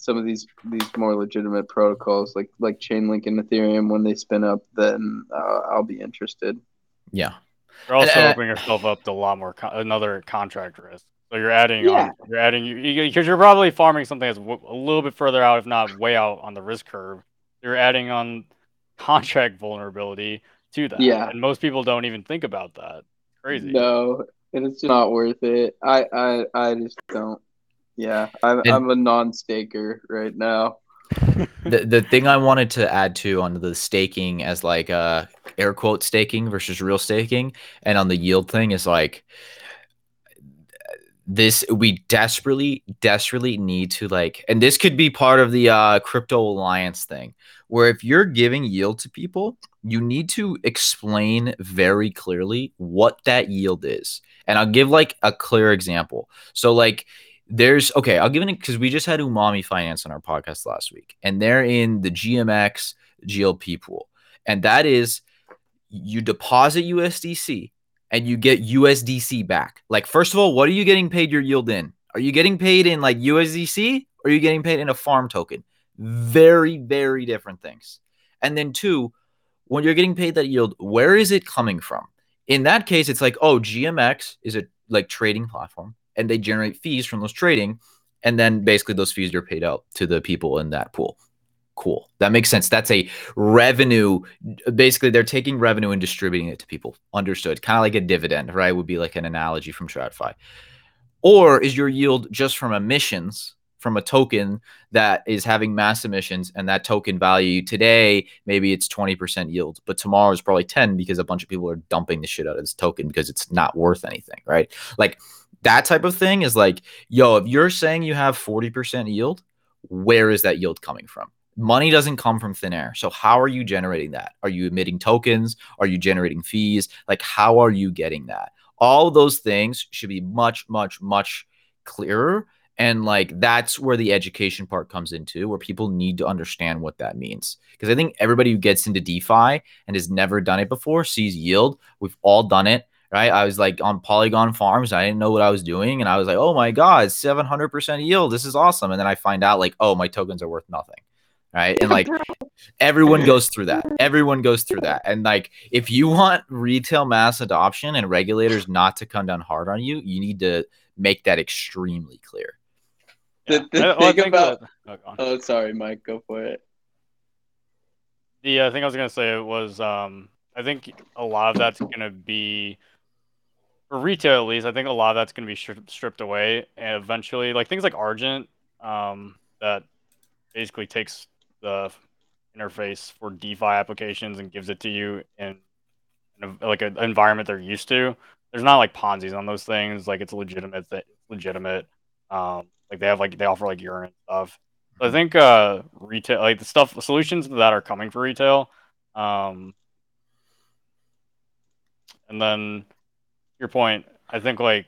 some of these these more legitimate protocols like like Chainlink and Ethereum when they spin up, then uh, I'll be interested.
Yeah.
You're also
And, uh,
opening yourself up to a lot more con- another contract risk. So you're adding
Yeah.
on, you're adding you because you're probably farming something that's w- a little bit further out, if not way out on the risk curve. You're adding on contract vulnerability to that.
Yeah.
and most people don't even think about that. Crazy.
No, and it's just not worth it. I I I just don't. Yeah, I'm
And-
I'm a non-staker right now.
The the thing I wanted to add to on the staking as like uh air quote staking versus real staking and on the yield thing is like this we desperately desperately need to like and this could be part of the uh crypto alliance thing where if you're giving yield to people you need to explain very clearly what that yield is. And i'll give like a clear example. So like there's okay i'll give it because we just had umami finance on our podcast last week and they're in the gmx glp pool and that is you deposit usdc and you get USDC back. Like, first of all, what are you getting paid your yield in? Are you getting paid in like USDC or are you getting paid in a farm token? Very, very different things. And then, two, when you're getting paid that yield, where is it coming from? In that case, it's like, oh, GMX is a like trading platform and they generate fees from those trading. And then basically those fees are paid out to the people in that pool. Cool. That makes sense. That's a revenue. Basically, they're taking revenue and distributing it to people. Understood. Kind of like a dividend, right? Would be like an analogy from TradFi. Or is your yield just from emissions from a token that is having mass emissions and that token value today, maybe it's 20% yield, but tomorrow is probably 10 because a bunch of people are dumping the shit out of this token because it's not worth anything, right? Like that type of thing is like, yo, if you're saying you have 40% yield, where is that yield coming from? money doesn't come from thin air. So how are you generating that? Are you emitting tokens? Are you generating fees? Like how are you getting that? All those things should be much much much clearer and like that's where the education part comes into where people need to understand what that means because i think everybody who gets into defi and has never done it before sees yield we've all done it right i was like on polygon farms i didn't know what i was doing and i was like oh my god 700% yield this is awesome and then i find out like oh my tokens are worth nothing right? And like everyone goes through that. Everyone goes through that. And like if you want retail mass adoption and regulators not to come down hard on you, you need to make that extremely clear.
The, the I, thing about that, oh, oh, sorry, Mike, go for it.
The uh, thing I was gonna say it was um, I think a lot of that's gonna be for retail at least. I think a lot of that's gonna be stripped, stripped away, and eventually, like things like Argent, um, that basically takes the interface for DeFi applications and gives it to you in, in a, like an environment they're used to. There's not like Ponzi's on those things. Like it's legitimate. It's legitimate. Um, like they have like they offer like Yearn stuff. So I mm-hmm. think uh retail like the stuff solutions that are coming for retail. Um, and then your point, I think like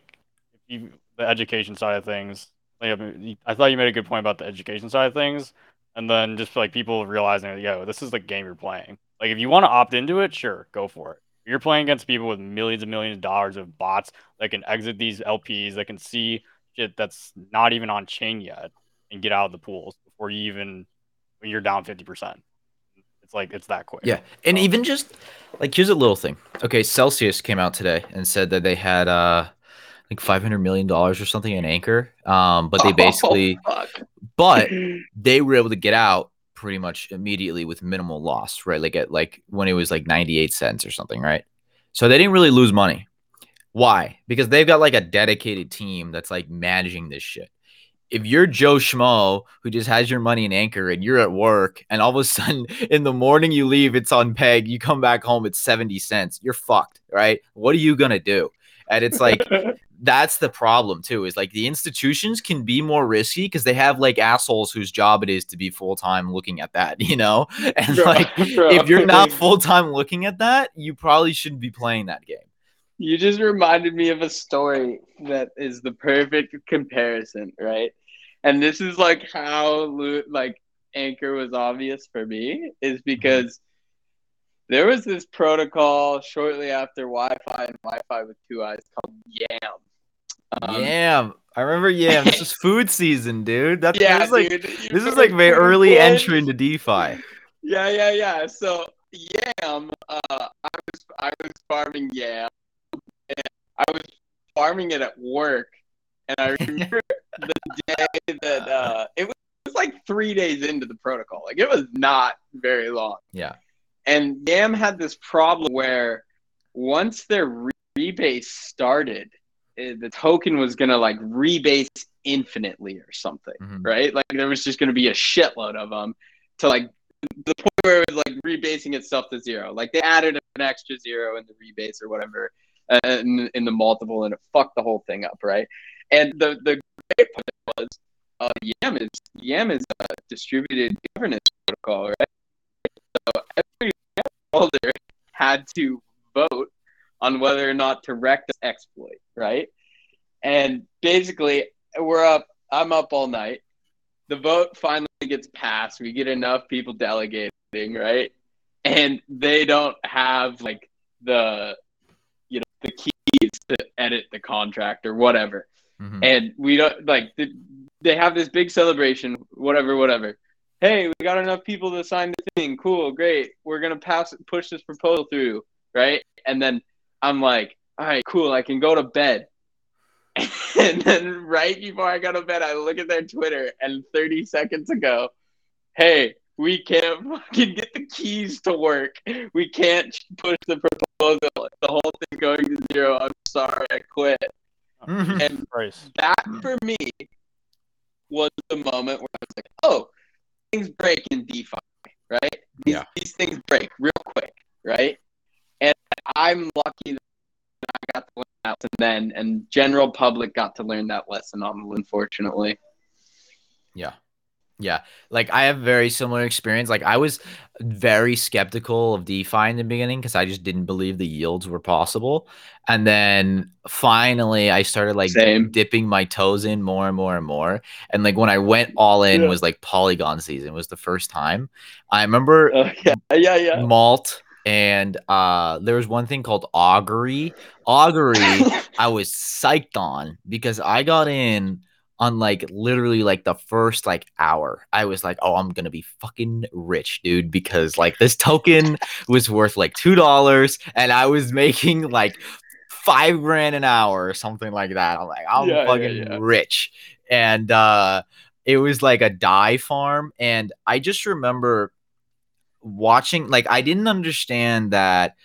you the education side of things. Like, I thought you made a good point about the education side of things and then just like people realizing, yo, this is the game you're playing. Like if you want to opt into it, sure, go for it. You're playing against people with millions and millions of dollars of bots that can exit these LPs, that can see shit that's not even on chain yet, and get out of the pools before you even when you're down fifty percent. It's like it's that quick.
Yeah, and so. even just like here's a little thing. Okay, Celsius came out today and said that they had uh like five hundred million dollars or something in Anchor. Um, but they basically, oh, but they were able to get out pretty much immediately with minimal loss, right? Like at like when it was like ninety eight cents or something, right? So they didn't really lose money. Why? Because they've got like a dedicated team that's like managing this shit. If you're Joe Schmo who just has your money in Anchor and you're at work and all of a sudden in the morning you leave, it's on peg, you come back home, it's 70 cents, you're fucked, right? What are you going to do? And it's like that's the problem too is like the institutions can be more risky because they have like assholes whose job it is to be full-time looking at that you know and like if you're not full-time looking at that you probably shouldn't be playing that game
you just reminded me of a story that is the perfect comparison right and this is like how like anchor was obvious for me is mm-hmm. because there was this protocol shortly after YFI and YFI with two eyes called Yam,
um, Yam. I remember Yam. This is food season, dude. That's yeah, this is like dude, this is like my early entry into DeFi.
Yeah, yeah, yeah. So Yam, uh, I was I was farming Yam, and I was farming it at work, and I remember the day that uh, it was, it was like three days into the protocol. Like it was not very long.
Yeah.
And Yam had this problem where once their rebase started, the token was gonna like rebase infinitely or something,
Mhm.
right? Like there was just going to be a shitload of them to like the point where it was like rebasing itself to zero. Like they added an extra zero in the rebase or whatever uh, in, in the multiple, and it fucked the whole thing up, right? And the the great part was uh, YAM is YAM is a distributed governance protocol, right? So every holder had to vote on whether or not to wreck this exploit, right? And basically, we're up. I'm up all night. The vote finally gets passed. We get enough people delegating, right? And they don't have like the, you know, the keys to edit the contract or whatever.
Mhm.
And we don't like they have this big celebration, whatever, whatever. Hey, we got enough people to sign the thing. Cool, great. We're gonna pass push this proposal through, right? And then I'm like, all right, cool. I can go to bed. And then right before I go to bed, I look at their Twitter, and 30 seconds ago, hey, we can't fucking get the keys to work. We can't push the proposal. The whole thing's going to zero. I'm sorry, I quit.
Mhm.
And
Christ.
that for me was the moment where I was like, oh, things break in DeFi, right? These,
Yeah.
these things break real quick, right? And I'm lucky that I got to learn that lesson then, and general public got to learn that lesson on unfortunately.
Yeah. Yeah. Like I have very similar experience. Like I was very skeptical of DeFi in the beginning because I just didn't believe the yields were possible. And then finally I started like
Same.
dipping my toes in more and more and more. And like when I went all in
Yeah.
was like Polygon season was the first time. I remember
Uh, yeah, yeah, yeah.
malt and uh there was one thing called augury. Augury I was psyched on because I got in on like literally like the first like hour. I was like, oh, I'm gonna be fucking rich, dude, because like this token was worth like two dollars and I was making like five grand an hour or something like that. I'm like, I'm
Yeah, yeah,
fucking
yeah.
rich. And uh it was like a DAI farm. And I just remember watching like I didn't understand that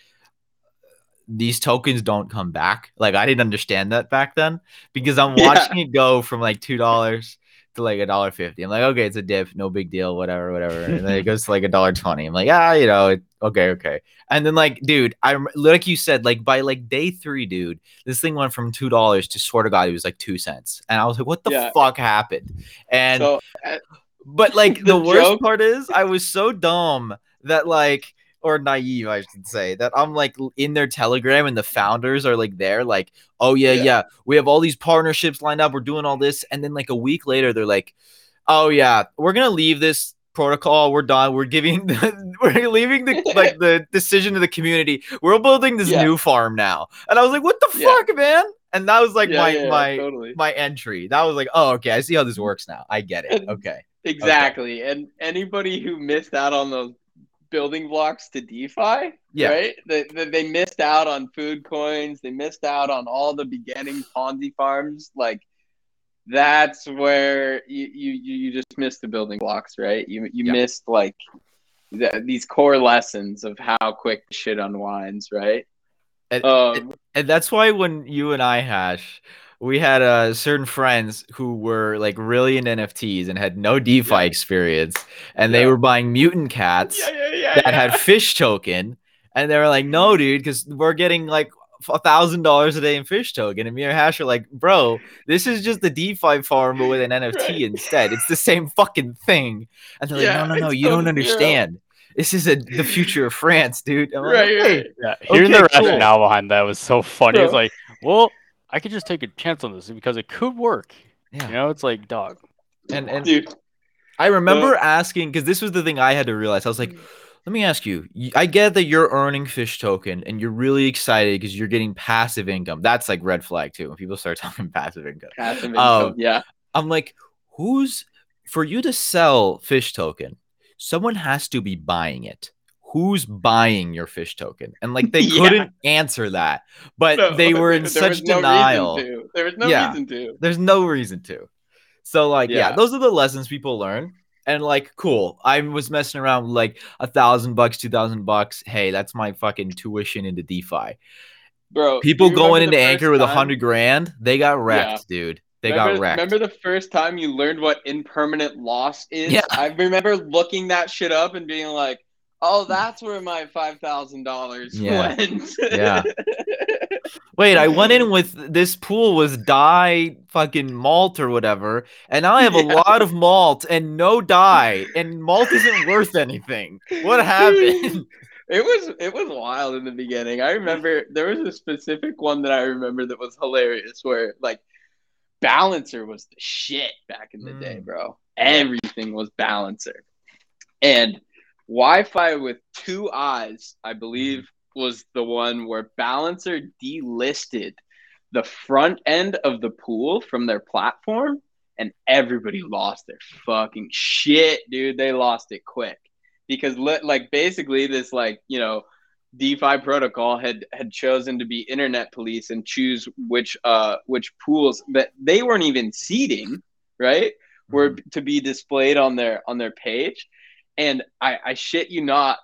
these tokens don't come back. Like I didn't understand that back then because I'm
Yeah.
watching it go from like two dollars to like a dollar fifty. I'm like, okay, it's a dip, no big deal, whatever, whatever. And then it goes to like a dollar twenty. I'm like, ah, you know, it, okay, okay. And then like, dude, I'm like you said, like by like day three, dude, this thing went from two dollars to swear to God, it was like two cents, and I was like, what the
Yeah.
fuck happened? And
So uh,
but like the,
The
worst part is I was so dumb that like or naive, I should say, that I'm like in their telegram and the founders are like there, like, oh yeah,
Yeah.
yeah, we have all these partnerships lined up, we're doing all this, and then like a week later, they're like, oh yeah, we're gonna leave this protocol, we're done, we're giving the, we're leaving the like the decision to the community. We're building this
Yeah.
new farm now. And I was like, what the
Yeah.
fuck, man? And that was like
yeah,
my my
totally.
my entry. That was like, oh okay, I see how this works now. I get it.
And-
Okay.
Exactly. And anybody who missed out on those building blocks to DeFi,
Yeah.
right? They, they, they missed out on food coins. They missed out on all the beginning Ponzi farms. Like, that's where you, you, you just missed the building blocks, right? You, you
Yeah.
missed, like, the, these core lessons of how quick shit unwinds, right?
And-
Um,
and that's why when you and I hash, we had uh, certain friends who were like really in NFTs and had no DeFi
Yeah.
experience, and they were buying mutant cats
yeah, yeah, yeah.
That had fish token, and they were like, "No, dude, because we're getting like a thousand dollars a day in fish token." And me and Hash are like, "Bro, this is just the DeFi farm but with an NFT
Right.
instead. It's the same fucking thing." And they're like,
Yeah,
"No, no, no, you don't
totally zero."
understand." This is a, the future of France, dude. I'm like,
right,
"Hey,
right.
Yeah, hearing the
cool.
rationale behind that was so funny. It's
Bro.
like, well, I could just take a chance on this because it could work.
Yeah.
You know, it's like, dog.
And and
Dude,
I remember asking because this was the thing I had to realize. I was like, mm. Let me ask you. i get that you're earning fish token and you're really excited because you're getting passive income. That's like red flag too. When people start talking passive income,
passive income.
Um,
yeah.
I'm like, who's for you to sell fish token? Someone has to be buying it. Who's buying your fish token? And like they
Yeah.
couldn't answer that, but
No,
they were in such
no
denial.
to. There was no
Yeah.
reason to.
There's no reason to. So like yeah.
Yeah.
those are the lessons people learn. And like cool. I was messing around with like a thousand bucks, two thousand bucks. Hey, that's my fucking tuition into DeFi.
Bro,
People
do you remember
going into Anchor with a hundred grand, they got wrecked,
Yeah.
dude. They
remember,
got wrecked.
Remember the first time you learned what impermanent loss is?
Yeah.
I remember looking that shit up and being like, "Oh, that's where my five thousand dollars
Yeah.
went."
Yeah. Wait, I went in with this pool was DAI fucking malt or whatever, and I have a lot of malt and no DAI, and malt isn't worth anything. What happened?
It was it was wild in the beginning. I remember there was a specific one that I remember that was hilarious where like balancer was the shit back in the day,
Mm.
bro. Everything was balancer. And YFI with two eyes, I believe, mm-hmm. was the one where balancer delisted the front end of the pool from their platform and everybody mm. lost their fucking shit, dude. They lost it quick. Because li- like basically this like you know DeFi protocol had had chosen to be internet police and choose which uh which pools that they weren't even seeding right were mm-hmm. to be displayed on their on their page and I I shit you not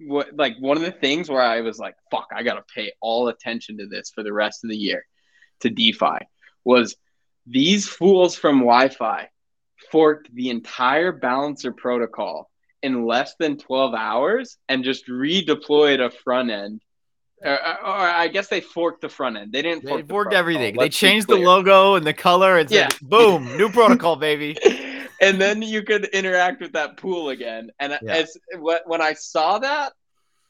what like one of the things where I was like fuck I gotta pay all attention to this for the rest of the year to DeFi was these fools from YFI forked the entire balancer protocol in less than 12 hours and just redeployed a front end. Or, or I guess they forked the front end. They didn't
They
fork
forked everything. Oh, they
let's be
changed the logo and the color and said,
Yeah.
boom, new protocol, baby.
and then you could interact with that pool again. And
Yeah.
as when I saw that,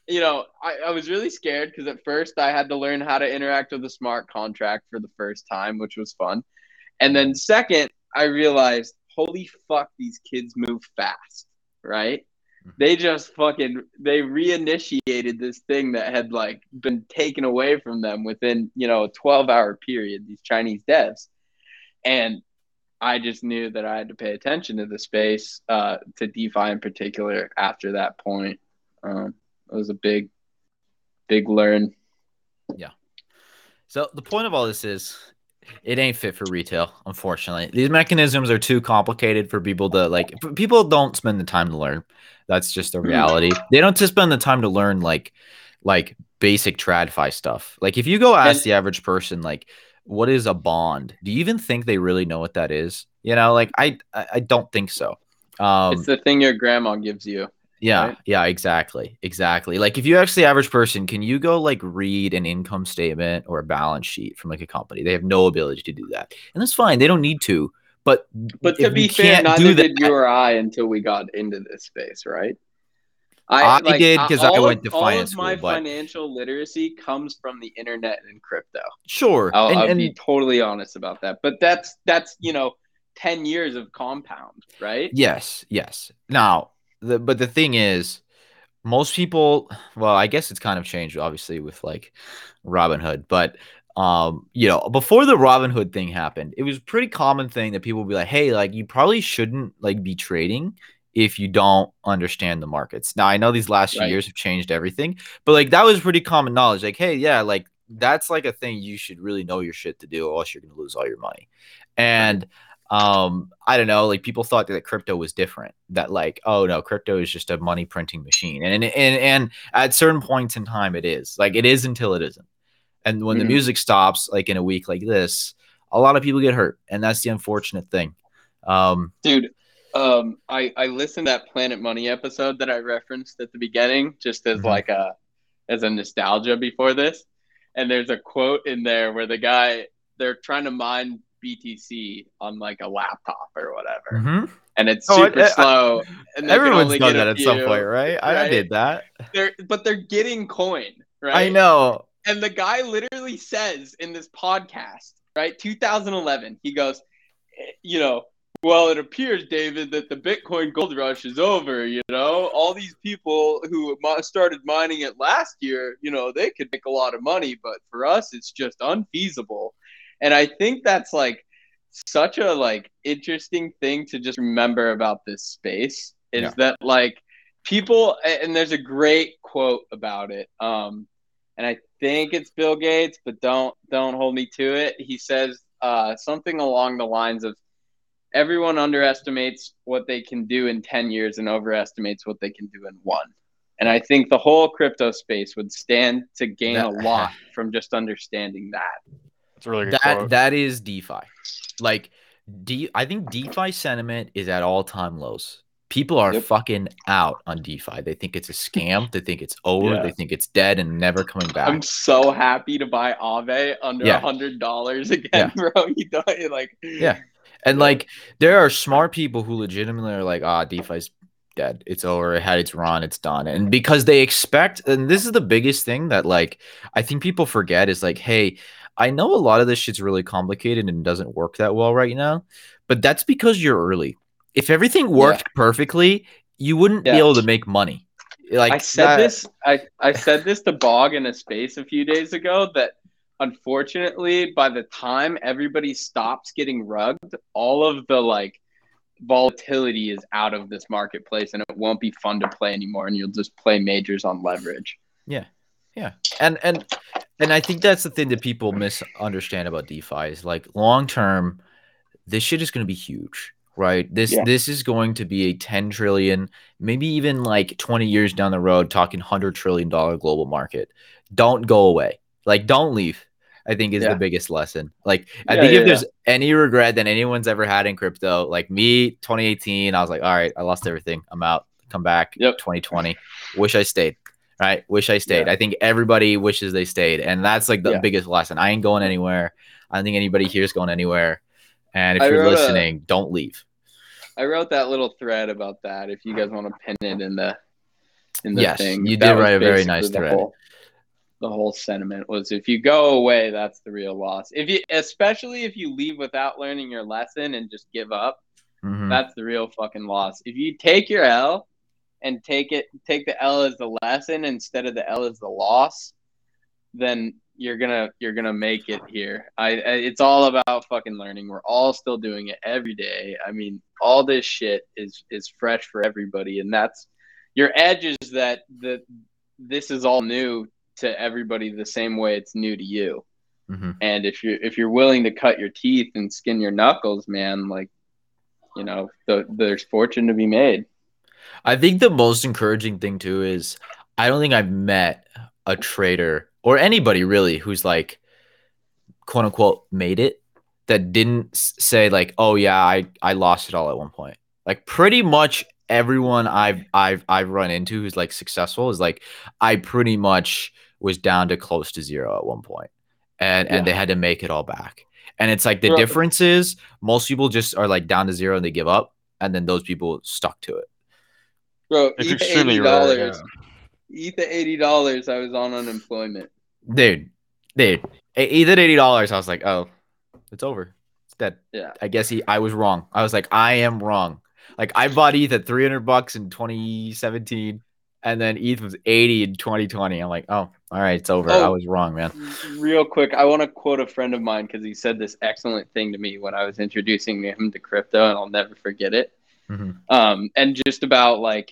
you know, I, I was really scared because at first I had to learn how to interact with a smart contract for the first time, which was fun. And then second, I realized, holy fuck, these kids move fast, right?
Mhm.
They just fucking they reinitiated this thing that had like been taken away from them within, you know, a 12 hour period, these Chinese devs. And I just knew that I had to pay attention to the space, uh, to DeFi in particular after that point. Um, it was a big, big learn. Yeah.
So the point of all this is it ain't fit for retail, unfortunately. These mechanisms are too complicated for people to like people don't spend the time to learn. That's just the
Hmm.
reality. They don't just spend the time to learn like like basic tradfi stuff. Like if you go ask
And-
the average person like what is a bond? Do you even think they really know what that is? You know, like I I, don't think so. Um
it's the thing your grandma gives you.
yeah,
right?
yeah, exactly. Exactly. Like if you ask the average person, can you go like read an income statement or a balance sheet from like a company? They have no ability to do that. And that's fine. They don't need to. But
But to be fair, neither
do
did
that-
you or I until we got into this space, right?
I did because I went to finance
All of my
school, but-
financial literacy comes from the internet and crypto.
Sure.
I'll,
and,
I'll
and
be totally honest about that. But that's that's you know, ten years of compound, right?
yes, yes. Now, the but the thing is, most people, well, I guess it's kind of changed obviously with like Robinhood, but um, you know, before the Robinhood thing happened, it was a pretty common thing that people would be like, "Hey, like you probably shouldn't like be trading if you don't understand the markets." Now, I know these last few
Right.
years have changed everything, but like that was pretty common knowledge. Like, hey, yeah, like that's like a thing you should really know your shit to do, or else you're gonna lose all your money. And um, I don't know, like people thought that crypto was different. That like, oh no, crypto is just a money printing machine, and and and, and at certain points in time, it is like it is until it isn't. And when the
Mhm.
music stops, like in a week like this, a lot of people get hurt, and that's the unfortunate thing. Um,
Dude, um, I I listened to that Planet Money episode that I referenced at the beginning, just as
Mhm.
like a as a nostalgia before this. And there's a quote in there where the guy they're trying to mine BTC on like a laptop or whatever,
mhm.
and it's
Oh, I-
super
I-
slow. And
Everyone's done that at some point, right? I, I did that.
They're but they're getting coin, right?
I know.
And the guy literally says in this podcast, right, 2011, he goes, eh, you know, well, it appears, David, that the Bitcoin gold rush is over. You know, all these people who started mining it last year, you know, they could make a lot of money, but for us, it's just unfeasible. And I think that's like such a like interesting thing to just remember about this space is
Yeah.
that like people, and there's a great quote about it. Um, and I think it's Bill Gates, but don't don't hold me to it. He says uh, something along the lines of everyone underestimates what they can do in 10 years and overestimates what they can do in one. And I think the whole crypto space would stand to gain a lot from just understanding that.
It's a really good
that
quote.
that is DeFi. Like, D, I think DeFi sentiment is at all time lows. People are
Yep.
fucking out on DeFi. They think it's a scam. they think it's over.
Yeah.
They think it's dead and never coming back.
I'm so happy to buy Aave under a
Yeah.
hundred dollars again, bro. You know, like
Yeah. And like there are smart people who legitimately are like, ah, DeFi's dead. It's over. It had its run. It's done. And because they expect, and this is the biggest thing that like I think people forget is like, hey, I know a lot of this shit's really complicated and doesn't work that well right now, but that's because you're early. If everything worked perfectly, you wouldn't be able to make money. Like
I said
that-
this, I, I said this to Bog in a space a few days ago that unfortunately, by the time everybody stops getting rugged, all of the like volatility is out of this marketplace and it won't be fun to play anymore. And you'll just play majors on leverage. Yeah. Yeah.
And and and I think that's the thing that people misunderstand about DeFi is like long term, this shit is going to be huge, right? This
Yeah.
this is going to be a ten trillion, maybe even like twenty years down the road, talking hundred trillion dollar global market. Don't go away, like don't leave. I think is
Yeah.
the biggest lesson. Like I
Yeah,
think
yeah,
if there's any regret that anyone's ever had in crypto, like me, 2018, I was like, all right, I lost everything. I'm out. Come back.
Yep.
2020. Wish I stayed. Right. Wish I stayed. I think everybody wishes they stayed. And that's like the biggest lesson. I ain't going anywhere. I don't think anybody here is going anywhere. And if
I
you're
wrote a-
listening, don't leave.
I wrote that little thread about that. If you guys want to pin it in the in the
Yes,
thing,
you
That
did write a very nice thread.
Whole, the whole sentiment was if you go away, that's the real loss. If you, especially if you leave without learning your lesson and just give up,
Mhm.
that's the real fucking loss. If you take your L and take it, take the L as the lesson instead of the L as the loss, then you're gonna you're gonna make it here. I, I it's all about fucking learning. We're all still doing it every day. I mean, all this shit is is fresh for everybody, and that's your edge is that that this is all new to everybody the same way it's new to you.
Mhm.
And if you're if you're willing to cut your teeth and skin your knuckles, man, like you know, the, there's fortune to be made.
I think the most encouraging thing too is I don't think I've met a trader or anybody really who's like quote unquote made it that didn't say like, "Oh yeah, I I lost it all at one point." Like pretty much everyone I've I've I've run into who's like successful is like I pretty much was down to close to zero at one point. And and they had to make it all back. And it's like the
Bro.
difference is most people just are like down to zero and they give up and then those people stuck to it.
Bro,
It's
eat the
extremely
eighty
rare.
dollars.
yeah.
Eat the eighty dollars. I was on unemployment.
dude, dude, ETH either eighty dollars. I was like, oh, it's over, it's dead.
Yeah.
I guess he, I was wrong. I was like, I am wrong. Like I bought ETH at three hundred bucks in twenty seventeen, and then ETH was eighty in twenty twenty. I'm like, oh, all right, it's over. I
Oh.
was wrong, man.
Real quick, I want to quote a friend of mine because he said this excellent thing to me when I was introducing him to crypto, and I'll never forget it.
Mhm.
Um, and just about like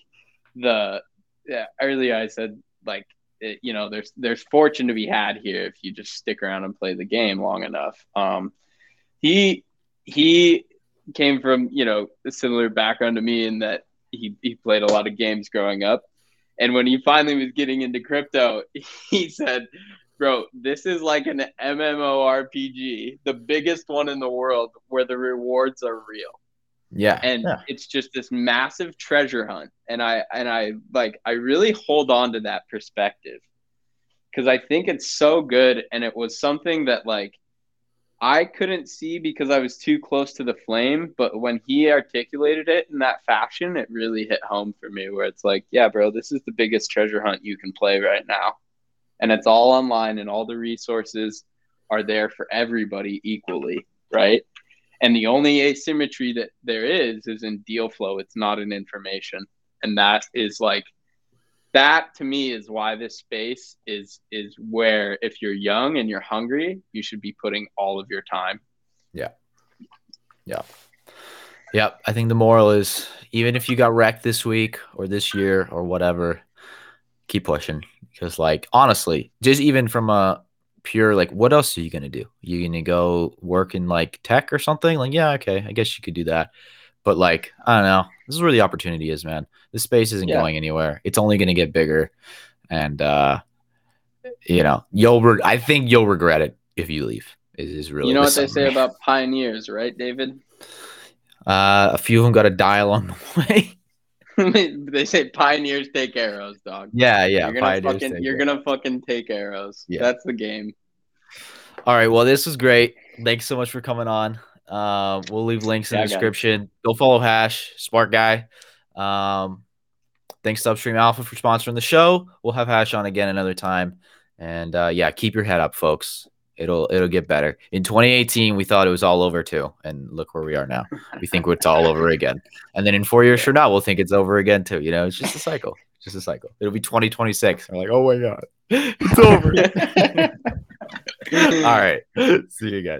the yeah, earlier I said like it, you know there's there's fortune to be had here if you just stick around and play the game long enough. Um, he he came from you know a similar background to me in that he he played a lot of games growing up, and when he finally was getting into crypto, he said. Bro, this is like an MMORPG, the biggest one in the world where the rewards are real
Yeah,
and
yeah.
it's just this massive treasure hunt and i and i like i really hold on to that perspective because i think it's so good and it was something that like i couldn't see because i was too close to the flame but when he articulated it in that fashion it really hit home for me where it's like yeah bro this is the biggest treasure hunt you can play right now and it's all online and all the resources are there for everybody equally right and the only asymmetry that there is is in deal flow. It's not in information. And that is like that to me is why this space is is where if you're young and you're hungry, you should be putting all of your time. Yeah. Yeah.
Yep. I think the moral is even if you got wrecked this week or this year or whatever, keep pushing. Because like honestly, just even from a pure like what else are you gonna do? You gonna go work in like tech or something? Like, yeah, okay, I guess you could do that. But like, I don't know. This is where the opportunity is, man. This space isn't
Yeah.
going anywhere. It's only gonna get bigger. And uh you know, you'll re- I think you'll regret it if you leave. is, is really.
You know
the
what they say about pioneers, right, David?
Uh, a few of them got to die along the way.
they say pioneers take arrows, dog.
yeah, yeah.
you're gonna fucking
take
you're gonna fucking take arrows.
Yeah.
That's the game.
All right. Well, this was great. Thanks so much for coming on. Uh, we'll leave links in
Yeah,
the
I got it.
description. Go follow Hash, Smart Guy. Um, thanks to Upstream Alpha for sponsoring the show. We'll have Hash on again another time. And uh, yeah, keep your head up, folks. It'll it'll get better. In 2018, we thought it was all over too, and look where we are now. We think it's all over again, and then in four years from now, we'll think it's over again too. You know, it's just a cycle. Just a cycle. It'll be 2026. We're like, oh my god, it's over. all right. See you guys.